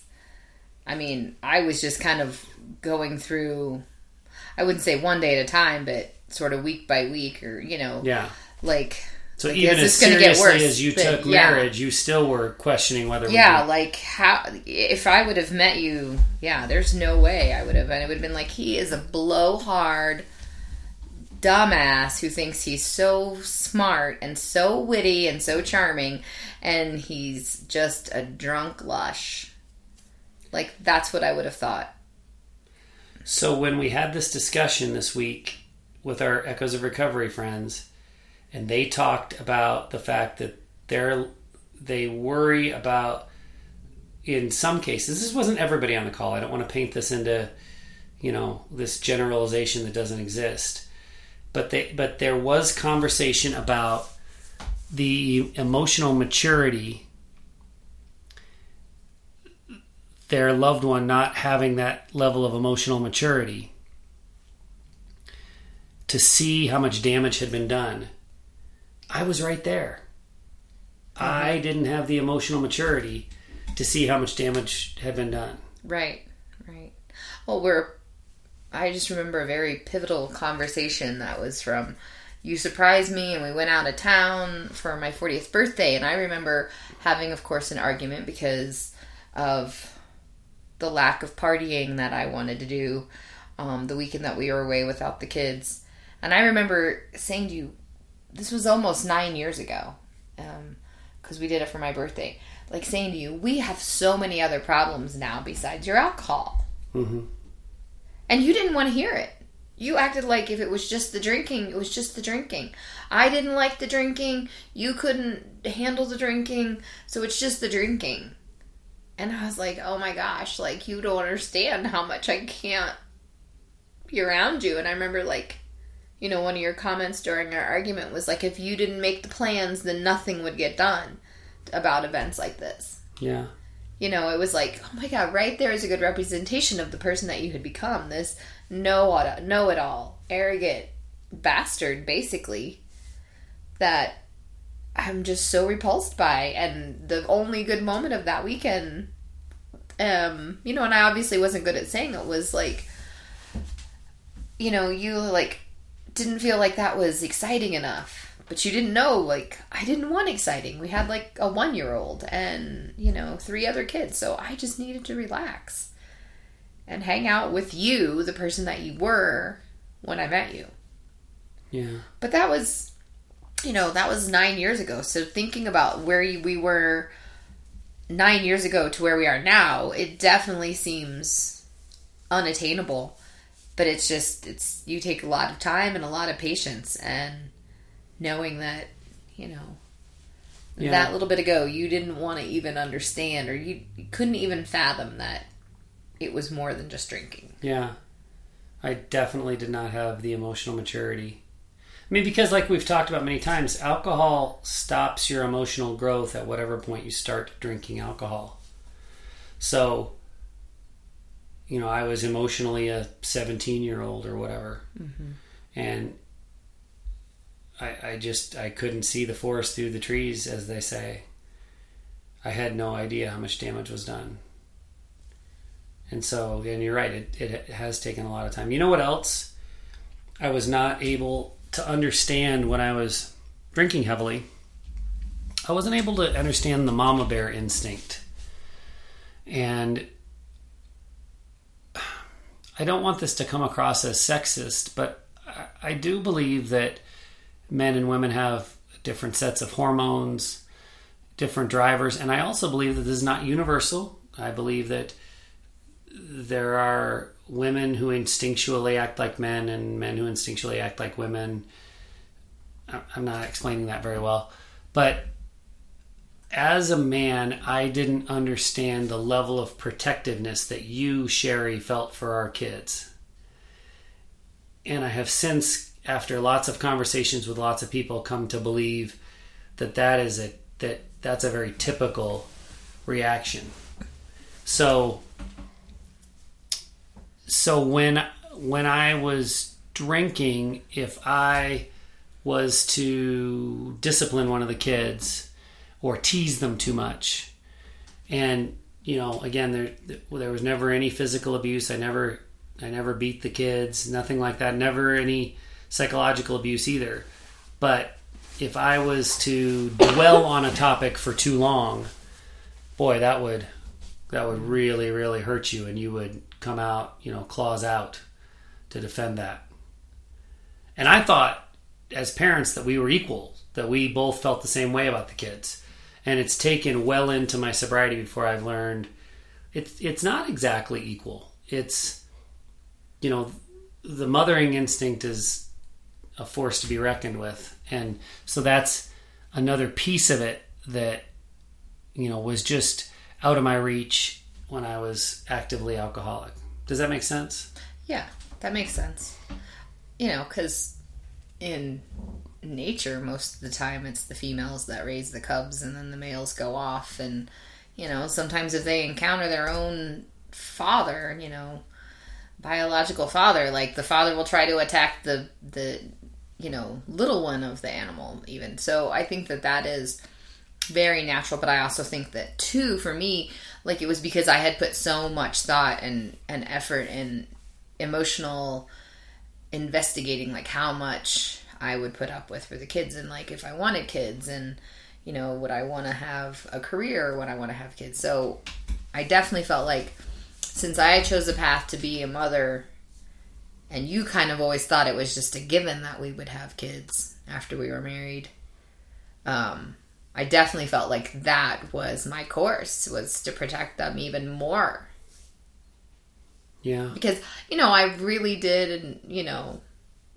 Speaker 2: I mean, I was just kind of going through, I wouldn't say one day at a time, but sort of week by week or, you know,
Speaker 1: Yeah.
Speaker 2: like.
Speaker 1: So
Speaker 2: like,
Speaker 1: even as seriously
Speaker 2: worse?
Speaker 1: as you
Speaker 2: But,
Speaker 1: took
Speaker 2: yeah.
Speaker 1: marriage, you still were questioning whether
Speaker 2: Yeah,
Speaker 1: we
Speaker 2: like how if I would have met you, yeah, there's no way I would have and it would have been like he is a blowhard dumbass who thinks he's so smart and so witty and so charming and he's just a drunk lush. Like that's what I would have thought.
Speaker 1: So when we had this discussion this week with our Echoes of Recovery friends, and they talked about the fact that they're they worry about in some cases this wasn't everybody on the call. I don't want to paint this into you know this generalization that doesn't exist. But they but there was conversation about the emotional maturity their loved one not having that level of emotional maturity to see how much damage had been done. I was right there. I mm-hmm. didn't have the emotional maturity to see how much damage had been done.
Speaker 2: Right, right. Well, we're. I just remember a very pivotal conversation that was from you surprised me and we went out of town for my 40th birthday and I remember having of course an argument because of the lack of partying that I wanted to do um, the weekend that we were away without the kids. And I remember saying to you this was almost nine years ago because we did it for my birthday like saying to you we have so many other problems now besides your alcohol.
Speaker 1: Mhm.
Speaker 2: and you didn't want to hear it. You acted like if it was just the drinking it was just the drinking. I didn't like the drinking. You couldn't handle the drinking. So it's just the drinking and i was like oh my gosh like you don't understand how much i can't be around you and i remember like you know one of your comments during our argument was like if you didn't make the plans then nothing would get done about events like this
Speaker 1: Yeah.
Speaker 2: you know, it was like, oh my god, right there is a good representation of the person that you had become. This know it, know it all, arrogant bastard, basically. That I'm just so repulsed by, and the only good moment of that weekend, um, you know, and I obviously wasn't good at saying it was like, you know, you like didn't feel like that was exciting enough but you didn't know like i didn't want exciting we had like a one year old and you know three other kids so i just needed to relax and hang out with you the person that you were when i met you
Speaker 1: Yeah.
Speaker 2: but that was you know that was nine years ago so thinking about where we were nine years ago to where we are now it definitely seems unattainable but it's just it's you take a lot of time and a lot of patience and knowing that you know
Speaker 1: Yeah.
Speaker 2: that little bit ago you didn't want to even understand or you, you couldn't even fathom that it was more than just drinking
Speaker 1: Yeah. I definitely did not have the emotional maturity. I mean, because like we've talked about many times, alcohol stops your emotional growth at whatever point you start drinking alcohol. So, you know, I was emotionally a 17 year old or whatever. Mm-hmm. And I, I just, I couldn't see the forest through the trees, as they say. I had no idea how much damage was done. And so, and you're right, it, it has taken a lot of time. You know what else? I was not able to understand when I was drinking heavily. I wasn't able to understand the mama bear instinct. And I don't want this to come across as sexist, but I do believe that men and women have different sets of hormones, different drivers, and I also believe that this is not universal. I believe that there are women who instinctually act like men and men who instinctually act like women. I'm not explaining that very well, but as a man, I didn't understand the level of protectiveness that you, Sherry, felt for our kids. And I have since, after lots of conversations with lots of people, come to believe that that is a that that's a very typical reaction. So, so when when I was drinking, if I was to discipline one of the kids or tease them too much. And you know, again, there there was never any physical abuse. I never I never beat the kids, nothing like that. Never any psychological abuse either. But if I was to dwell on a topic for too long, boy, that would that would really really hurt you and you would come out, you know, claws out to defend that. And I thought as parents that we were equal, that we both felt the same way about the kids and it's taken well into my sobriety before I've learned it's it's not exactly equal. It's you know the mothering instinct is a force to be reckoned with, and so that's another piece of it that you know was just out of my reach when I was actively alcoholic. Does that make sense?
Speaker 2: Yeah, that makes sense. You know, because in nature most of the time it's the females that raise the cubs and then the males go off and you know sometimes if they encounter their own father you know biological father like the father will try to attack the the you know little one of the animal even so i think that that is very natural but i also think that too for me like it was because i had put so much thought and and effort and emotional investigating like how much I would put up with for the kids and like if I wanted kids and you know would I want to have a career or would I want to have kids? So I definitely felt like since I chose the path to be a mother and you kind of always thought it was just a given that we would have kids after we were married um I definitely felt like that was my course was to protect them even more
Speaker 1: yeah
Speaker 2: because you know I really did and you know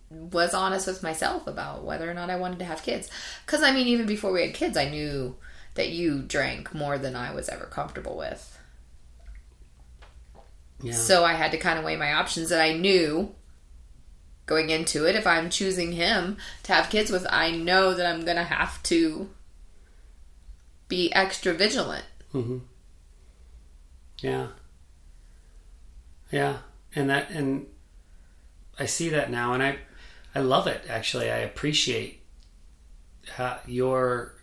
Speaker 2: was honest with myself about whether or not I wanted to have kids. Because, I mean, even before we had kids, I knew that you drank more than I was ever comfortable with. Yeah. So I had to kind of weigh my options, that I knew going into it, if I'm choosing him to have kids with, I know that I'm going to have to be extra vigilant.
Speaker 1: Mm-hmm. Yeah. Yeah. And that, and I see that now, and I, I love it. Actually, I appreciate how your,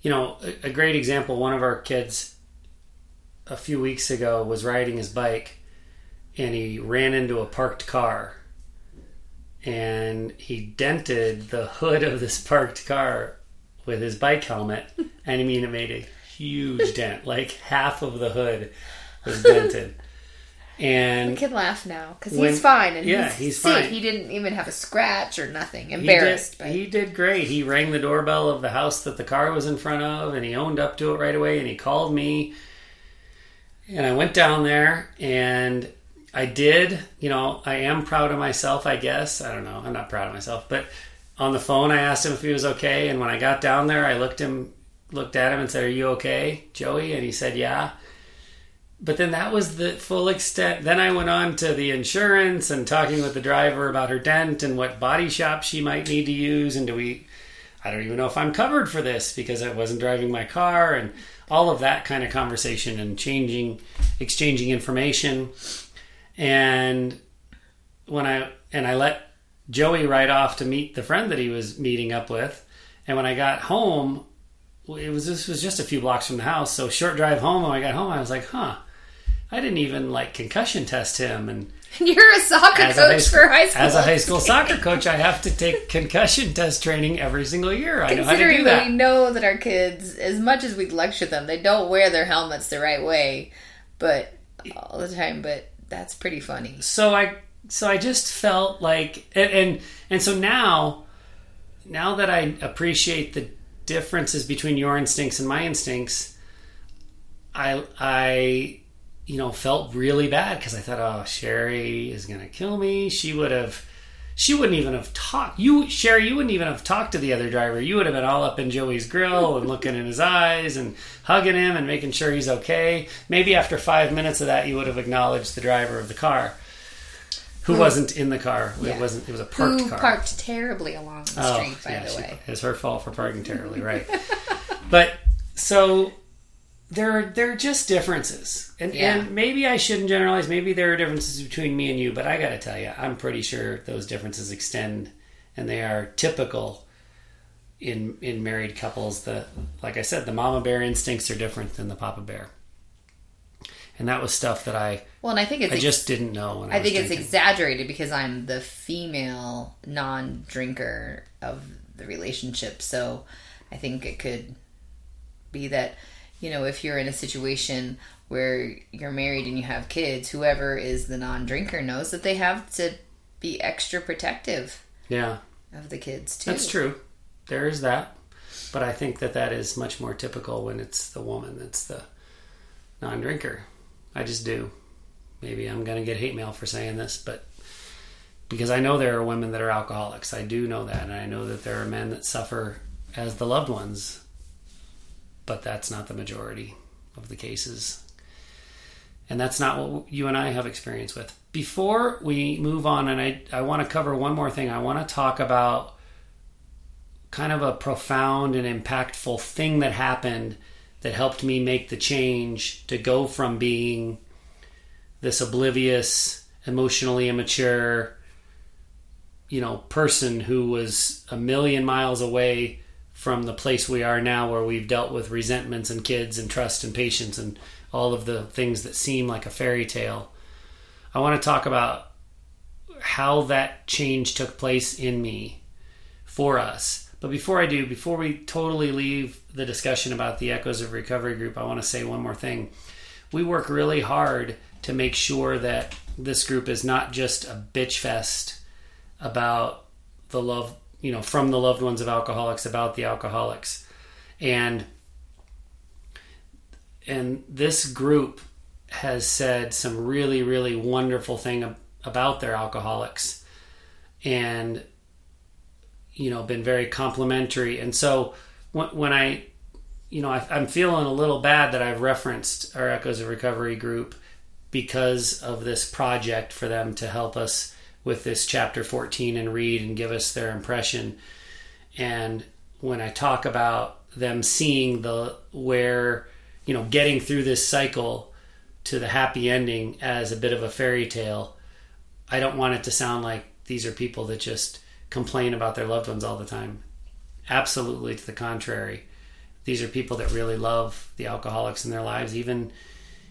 Speaker 1: you know, a, a great example. One of our kids a few weeks ago was riding his bike, and he ran into a parked car, and he dented the hood of this parked car with his bike helmet, and I mean it made a huge dent, like half of the hood was dented. And
Speaker 2: we can laugh now because he's fine and
Speaker 1: yeah,
Speaker 2: he's,
Speaker 1: he's
Speaker 2: safe.
Speaker 1: fine.
Speaker 2: He didn't even have a scratch or nothing. Embarrassed,
Speaker 1: he did,
Speaker 2: but
Speaker 1: he did great. He rang the doorbell of the house that the car was in front of, and he owned up to it right away. And he called me, and I went down there, and I did. You know, I am proud of myself. I guess I don't know. I'm not proud of myself, but on the phone, I asked him if he was okay, and when I got down there, I looked him, looked at him, and said, "Are you okay, Joey?" And he said, "Yeah." but then that was the full extent. Then I went on to the insurance and talking with the driver about her dent and what body shop she might need to use. And do we, I don't even know if I'm covered for this because I wasn't driving my car and all of that kind of conversation and changing, exchanging information. And when I, and I let Joey right off to meet the friend that he was meeting up with. And when I got home, it was this was just a few blocks from the house, so short drive home. When I got home, I was like, "Huh, I didn't even like concussion test him and
Speaker 2: You're a soccer
Speaker 1: as a
Speaker 2: coach
Speaker 1: high school,
Speaker 2: for high school.
Speaker 1: as a high school soccer coach, I have to take concussion test training every single year. I know how to do
Speaker 2: that. we know that our kids, as much as we lecture them, they don't wear their helmets the right way, but all the time. But that's pretty funny.
Speaker 1: so I so I just felt like and, and and so now now that I appreciate the differences between your instincts and my instincts, I I you know felt really bad because I thought, oh, Sherry is gonna kill me. She would have. She wouldn't even have talked. You, Sherry, you wouldn't even have talked to the other driver. You would have been all up in Joey's grill and looking in his eyes and hugging him and making sure he's okay. Maybe after five minutes of that, you would have acknowledged the driver of the car, who wasn't in the car.
Speaker 2: Yeah.
Speaker 1: It wasn't. It was a parked
Speaker 2: Who
Speaker 1: car.
Speaker 2: parked terribly along the
Speaker 1: Oh,
Speaker 2: street, by
Speaker 1: yeah,
Speaker 2: the
Speaker 1: she-
Speaker 2: way.
Speaker 1: It's her fault for parking terribly, right? but so there, there are just differences, and
Speaker 2: Yeah.
Speaker 1: and maybe I shouldn't generalize. Maybe there are differences between me and you, but I got to tell you, I'm pretty sure those differences extend, and they are typical in in married couples. The like I said, the mama bear instincts are different than the papa bear, and that was stuff that I
Speaker 2: Well, and I think it's
Speaker 1: I
Speaker 2: ex-
Speaker 1: just didn't know when I,
Speaker 2: I think it's
Speaker 1: drinking.
Speaker 2: exaggerated because I'm the female non-drinker of the relationship. So I think it could be that you know if you're in a situation where you're married and you have kids, whoever is the non-drinker knows that they have to be extra protective
Speaker 1: yeah.
Speaker 2: of the kids too.
Speaker 1: That's true. There is that. But I think that that is much more typical when it's the woman that's the non drinker. I just do. Maybe I'm going to get hate mail for saying this, but because I know there are women that are alcoholics. I do know that. And I know that there are men that suffer as the loved ones, but that's not the majority of the cases. And that's not what you and I have experience with. Before we move on, and I, I want to cover one more thing, I want to talk about kind of a profound and impactful thing that happened that helped me make the change to go from being this oblivious, emotionally immature, you know, person who was a million miles away from the place we are now where we've dealt with resentments and kids and trust and patience and all of the things that seem like a fairy tale. I want to talk about how that change took place in me for us. But before I do, before we totally leave the discussion about the Echoes of Recovery group, I want to say one more thing. We work really hard to make sure that this group is not just a bitch fest about the love, you know, from the loved ones of alcoholics about the alcoholics. And and this group has said some really really wonderful thing about their alcoholics and you know been very complimentary. And so when, when i you know I, i'm feeling a little bad that i've referenced our echoes of recovery group because of this project for them to help us with this chapter 14 and read and give us their impression. And when i talk about them seeing the where you know getting through this cycle to the happy ending as a bit of a fairy tale i don't want it to sound like these are people that just complain about their loved ones all the time. Absolutely to the contrary. These are people that really love the alcoholics in their lives even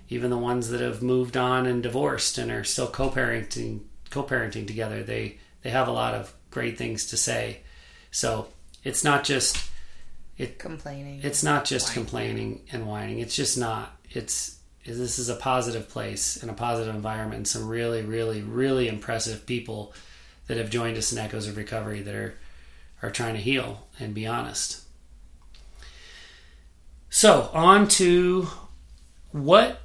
Speaker 1: even the ones that have moved on and divorced and are still co-parenting co-parenting together. They they have a lot of great things to say. So it's not just it
Speaker 2: Complaining.
Speaker 1: it's not just
Speaker 2: Whining.
Speaker 1: complaining and whining. It's just not. It's this is a positive place and a positive environment. And some really really really impressive people that have joined us in echoes of recovery that are are trying to heal and be honest so on to what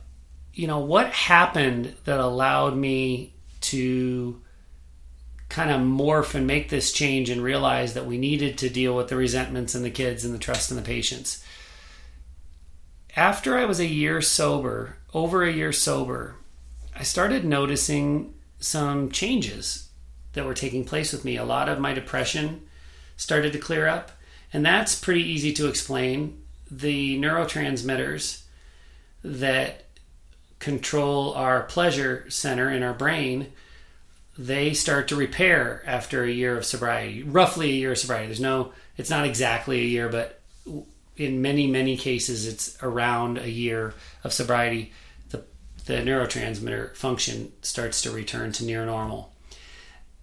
Speaker 1: you know what happened that allowed me to kind of morph and make this change and realize that we needed to deal with the resentments and the kids and the trust and the patience. After I was a year sober, over a year sober, I started noticing some changes that were taking place with me. A lot of my depression started to clear up, and that's pretty easy to explain. The neurotransmitters that control our pleasure center in our brain they start to repair after a year of sobriety, roughly a year of sobriety. There's no, it's not exactly a year, but in many, many cases, it's around a year of sobriety. The, the neurotransmitter function starts to return to near normal.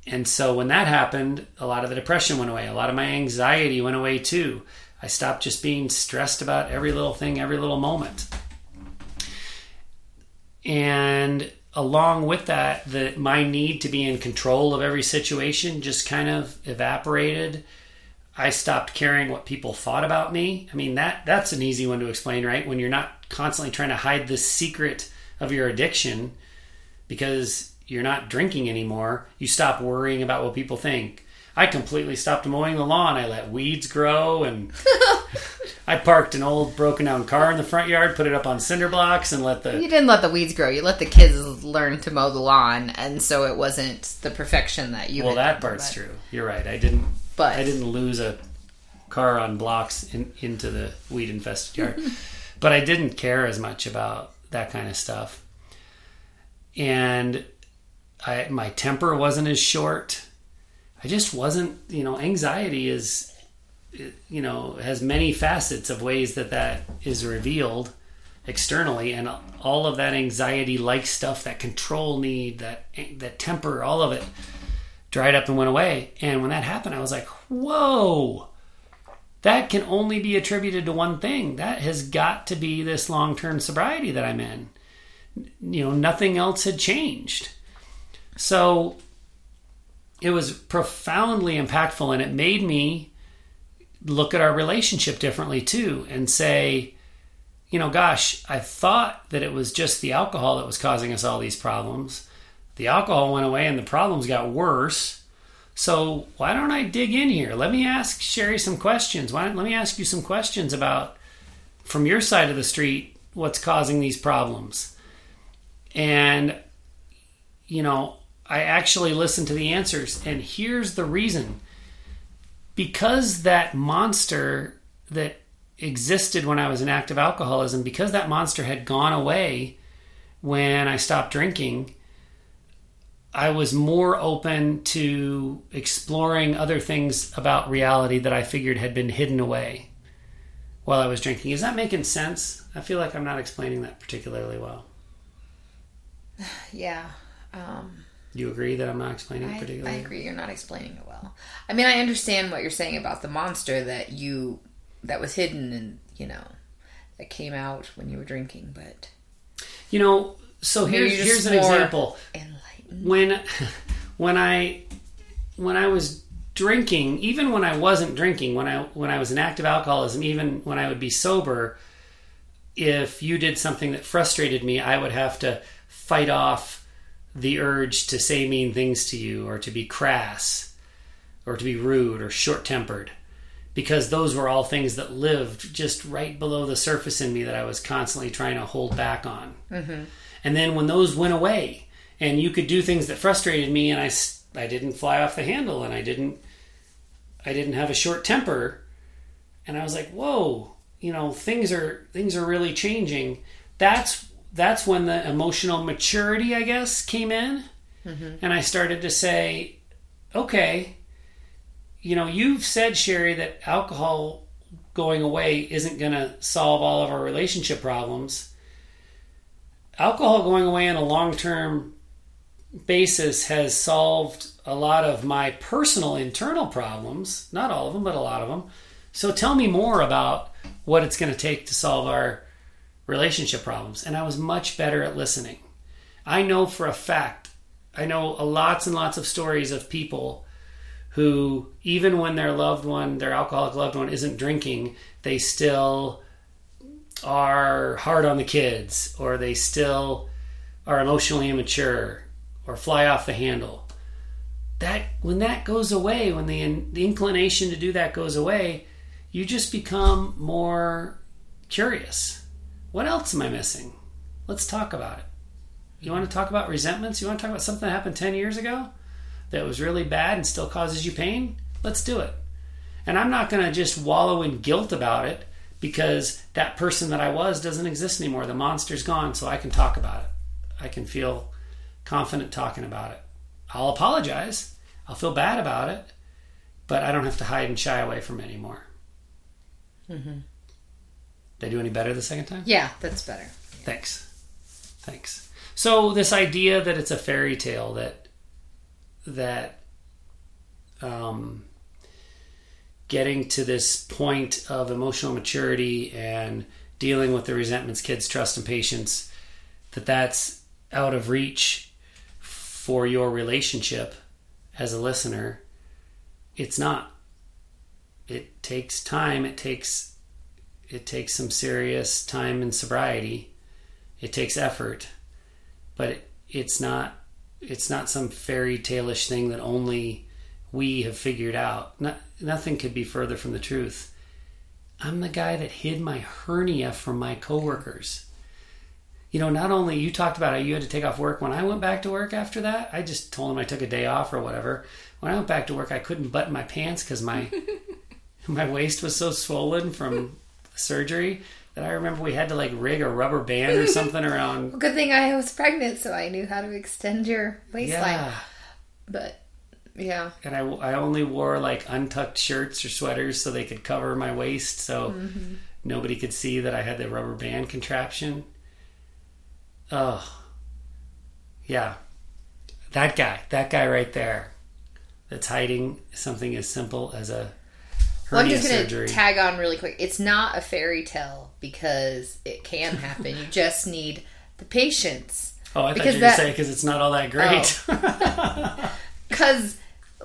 Speaker 1: And so when that happened, a lot of the depression went away. A lot of my anxiety went away too. I stopped just being stressed about every little thing, every little moment. And along with that, the my need to be in control of every situation just kind of evaporated. I stopped caring what people thought about me. I mean that that's an easy one to explain, right? When you're not constantly trying to hide the secret of your addiction because you're not drinking anymore, you stop worrying about what people think. I completely stopped mowing the lawn. I let weeds grow and I parked an old broken down car in the front yard, put it up on cinder blocks and let the
Speaker 2: You didn't let the weeds grow. You let the kids learn to mow the lawn, and so it wasn't the perfection that you.
Speaker 1: Well, that
Speaker 2: done,
Speaker 1: part's
Speaker 2: but-
Speaker 1: true. You're right. I didn't
Speaker 2: But
Speaker 1: I didn't lose a car on blocks in, into the weed infested yard, but I didn't care as much about that kind of stuff. And I, my temper wasn't as short. I just wasn't, you know, anxiety is, you know, has many facets of ways that that is revealed externally, and all of that anxiety like stuff, that control need, that that temper, all of it dried up and went away. And when that happened, I was like, whoa, that can only be attributed to one thing. That has got to be this long term sobriety that I'm in. You know, nothing else had changed. So it was profoundly impactful and it made me look at our relationship differently too and say, you know, gosh, I thought that it was just the alcohol that was causing us all these problems. The alcohol went away and the problems got worse. So why don't I dig in here? Let me ask Sherry some questions. Why let me ask you some questions about from your side of the street what's causing these problems. And you know, I actually listened to the answers and here's the reason. Because that monster that existed when I was in active alcoholism, because that monster had gone away when I stopped drinking, I was more open to exploring other things about reality that I figured had been hidden away while I was drinking. Is that making sense? I feel like I'm not explaining that particularly well.
Speaker 2: yeah. Um,
Speaker 1: you agree that I'm not explaining it
Speaker 2: I,
Speaker 1: particularly?
Speaker 2: I agree. You're not explaining it well. I mean, I understand what you're saying about the monster that you that was hidden and you know that came out when you were drinking, but
Speaker 1: You know, so here's here's an example.
Speaker 2: enlightened.
Speaker 1: When when I when I was drinking, even when I wasn't drinking, when I when I was in active alcoholism, even when I would be sober, if you did something that frustrated me, I would have to fight off the urge to say mean things to you or to be crass or to be rude or short-tempered because those were all things that lived just right below the surface in me that I was constantly trying to hold back on. Mm-hmm. And then when those went away, and you could do things that frustrated me, and I, I didn't fly off the handle, and I didn't I didn't have a short temper, and I was like, whoa, you know, things are things are really changing. That's that's when the emotional maturity, I guess, came in, mm-hmm. and I started to say, okay, you know, you've said Sherry that alcohol going away isn't going to solve all of our relationship problems alcohol going away on a long term basis has solved a lot of my personal internal problems. Not all of them, but a lot of them. So tell me more about what it's going to take to solve our relationship problems. And I was much better at listening. I know for a fact, I know lots and lots of stories of people who, even when their loved one, their alcoholic loved one, isn't drinking, they still are hard on the kids or they still are emotionally immature or fly off the handle that when that goes away when the, the inclination to do that goes away you just become more curious what else am i missing let's talk about it you want to talk about resentments you want to talk about something that happened 10 years ago that was really bad and still causes you pain let's do it and i'm not going to just wallow in guilt about it because that person that I was doesn't exist anymore. The monster's gone, so I can talk about it. I can feel confident talking about it. I'll apologize. I'll feel bad about it, but I don't have to hide and shy away from it anymore. Mm-hmm. Did I do any better the second time?
Speaker 2: Yeah, that's better.
Speaker 1: Thanks. Thanks. So this idea that it's a fairy tale that that um, getting to this point of emotional maturity and dealing with the resentments, kids, trust, and patience, that that's out of reach for your relationship as a listener. It's not. It takes time. It takes it takes some serious time and sobriety. It takes effort, but it, it's not it's not some fairy tale-ish thing that only we have figured out. Not, nothing could be further from the truth. I'm the guy that hid my hernia from my coworkers. You know, not only you talked about how you had to take off work. When I went back to work after that, I just told them I took a day off or whatever. When I went back to work, I couldn't button my pants because my my waist was so swollen from surgery that I remember we had to like rig a rubber band or something around.
Speaker 2: Well, good thing I was pregnant, so I knew how to extend your waistline.
Speaker 1: Yeah,
Speaker 2: But yeah,
Speaker 1: and I, I only wore like untucked shirts or sweaters so they could cover my waist so
Speaker 2: Mm-hmm.
Speaker 1: nobody could see that I had the rubber band contraption. Oh, yeah, that guy, that guy right there, that's hiding something as simple as a
Speaker 2: well, I'm just gonna
Speaker 1: surgery.
Speaker 2: tag on really quick. It's not a fairy tale because it can happen. you just need the patience.
Speaker 1: oh, I thought
Speaker 2: because
Speaker 1: you were
Speaker 2: that-
Speaker 1: saying because it's not all that great.
Speaker 2: because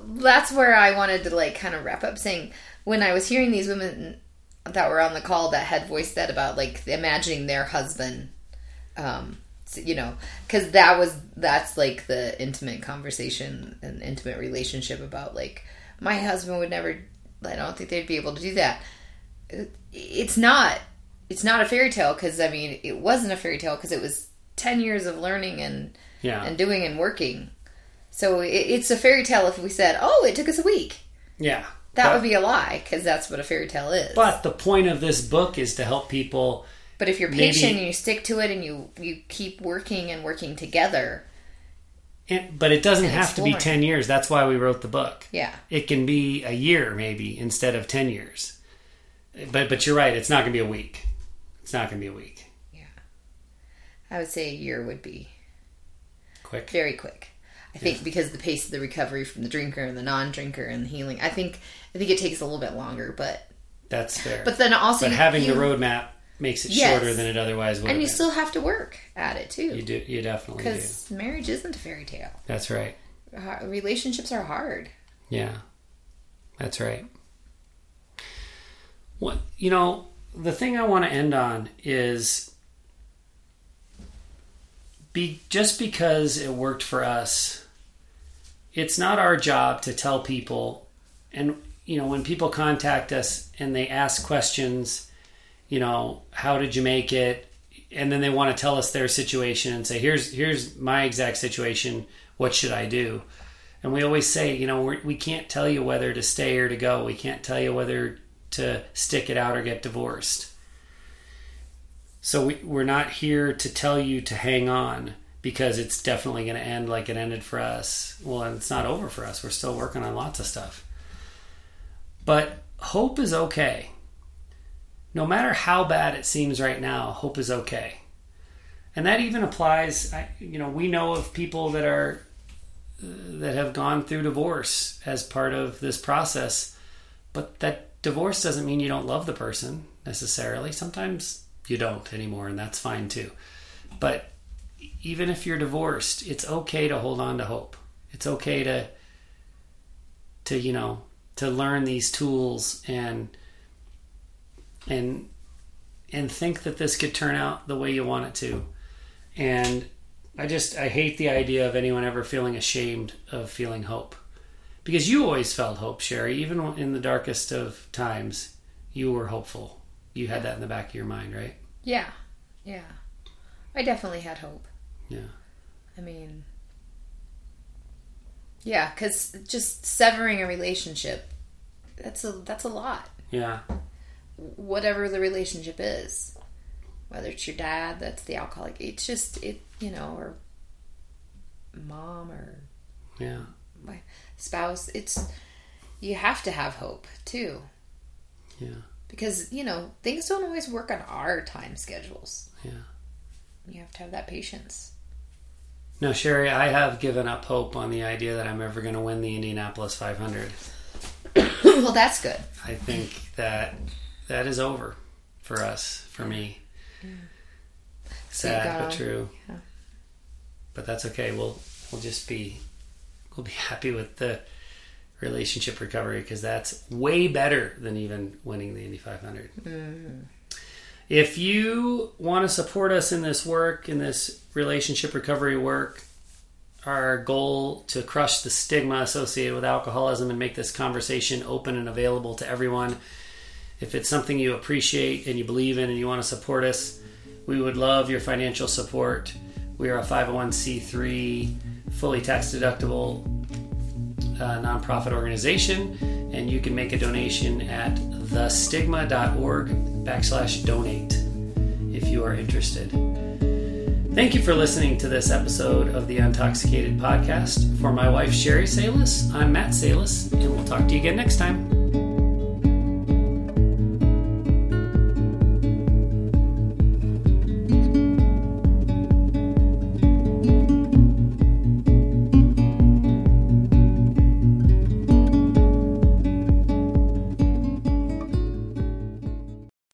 Speaker 2: that's where I wanted to like kind of wrap up saying when I was hearing these women that were on the call that had voiced that about like imagining their husband, um, you know, because that was that's like the intimate conversation and intimate relationship about like my husband would never. I don't think they'd be able to do that. It's not. It's not a fairy tale because I mean it wasn't a fairy tale because it was ten years of learning and
Speaker 1: yeah,
Speaker 2: and doing and working. So it, it's a fairy tale if we said, "Oh, it took us a week."
Speaker 1: yeah.
Speaker 2: That
Speaker 1: but,
Speaker 2: would be a lie because that's what a fairy tale is.
Speaker 1: But the point of this book is to help people.
Speaker 2: But if you're
Speaker 1: maybe-
Speaker 2: patient and you stick to it and you you keep working and working together,
Speaker 1: And, but it doesn't
Speaker 2: And
Speaker 1: have to be 10 years. That's why we wrote the book.
Speaker 2: yeah,
Speaker 1: It can be a year maybe instead of 10 years. But but you're right, it's not going to be a week. It's not going to be a week. Yeah.
Speaker 2: I would say a year would be
Speaker 1: Quick.
Speaker 2: very quick. I think because the pace of the recovery from the drinker and the non-drinker and the healing, I think I think it takes a little bit longer. But
Speaker 1: That's fair.
Speaker 2: but then also
Speaker 1: But
Speaker 2: you-
Speaker 1: having
Speaker 2: you,
Speaker 1: the roadmap makes it
Speaker 2: Yes.
Speaker 1: shorter than it otherwise would.
Speaker 2: and you
Speaker 1: been.
Speaker 2: still have to work at it too.
Speaker 1: you do you definitely
Speaker 2: because marriage isn't a fairy tale.
Speaker 1: That's right.
Speaker 2: Uh, Relationships are hard.
Speaker 1: Yeah. That's right. What you know, the thing I want to end on is be just because it worked for us, it's not our job to tell people and you know, when people contact us and they ask questions, you know, how did you make it? And then they want to tell us their situation and say, here's here's my exact situation. What should I do? And we always say, you know, we're, we can't tell you whether to stay or to go. We can't tell you whether to stick it out or get divorced. So we, we're not here to tell you to hang on because it's definitely going to end like it ended for us. Well, and it's not over for us. We're still working on lots of stuff. But hope is okay. No matter how bad it seems right now, hope is okay. And that even applies, you know, we know of people that are that have gone through divorce as part of this process. But that divorce doesn't mean you don't love the person necessarily. Sometimes you don't anymore, and that's fine too. But even if you're divorced, it's okay to hold on to hope. It's okay to to you know to learn these tools and and and think that this could turn out the way you want it to. And I just I hate the idea of anyone ever feeling ashamed of feeling hope. Because you always felt hope, Sherry, even in the darkest of times, you were hopeful. You had that in the back of your mind, right?
Speaker 2: Yeah, yeah. I definitely had hope.
Speaker 1: Yeah.
Speaker 2: I mean, yeah, because just severing a relationship, that's a that's a lot.
Speaker 1: Yeah.
Speaker 2: Whatever the relationship is, whether it's your dad, that's the alcoholic. It's just it, you know, or mom or
Speaker 1: Yeah.
Speaker 2: my spouse. It's you have to have hope too,
Speaker 1: Yeah.
Speaker 2: because you know things don't always work on our time schedules.
Speaker 1: Yeah.
Speaker 2: You have to have that patience.
Speaker 1: No, Sherry, I have given up hope on the idea that I'm ever going to win the Indianapolis 500.
Speaker 2: well, that's good.
Speaker 1: I think that that is over for us, for me.
Speaker 2: You
Speaker 1: Sad
Speaker 2: got
Speaker 1: but true.
Speaker 2: yeah.
Speaker 1: But that's okay. We'll we'll just be we'll be happy with the relationship recovery because that's way better than even winning the Indy 500. Mm-hmm. If you want to support us in this work, in this relationship recovery work, our goal to crush the stigma associated with alcoholism and make this conversation open and available to everyone. If it's something you appreciate and you believe in and you want to support us, we would love your financial support. We are a 501c3, fully tax deductible uh, nonprofit organization, and you can make a donation at thestigma.org backslash donate if you are interested. Thank you for listening to this episode of the Intoxicated Podcast. For my wife, Sherry Salis, I'm Matt Salis, and we'll talk to you again next time.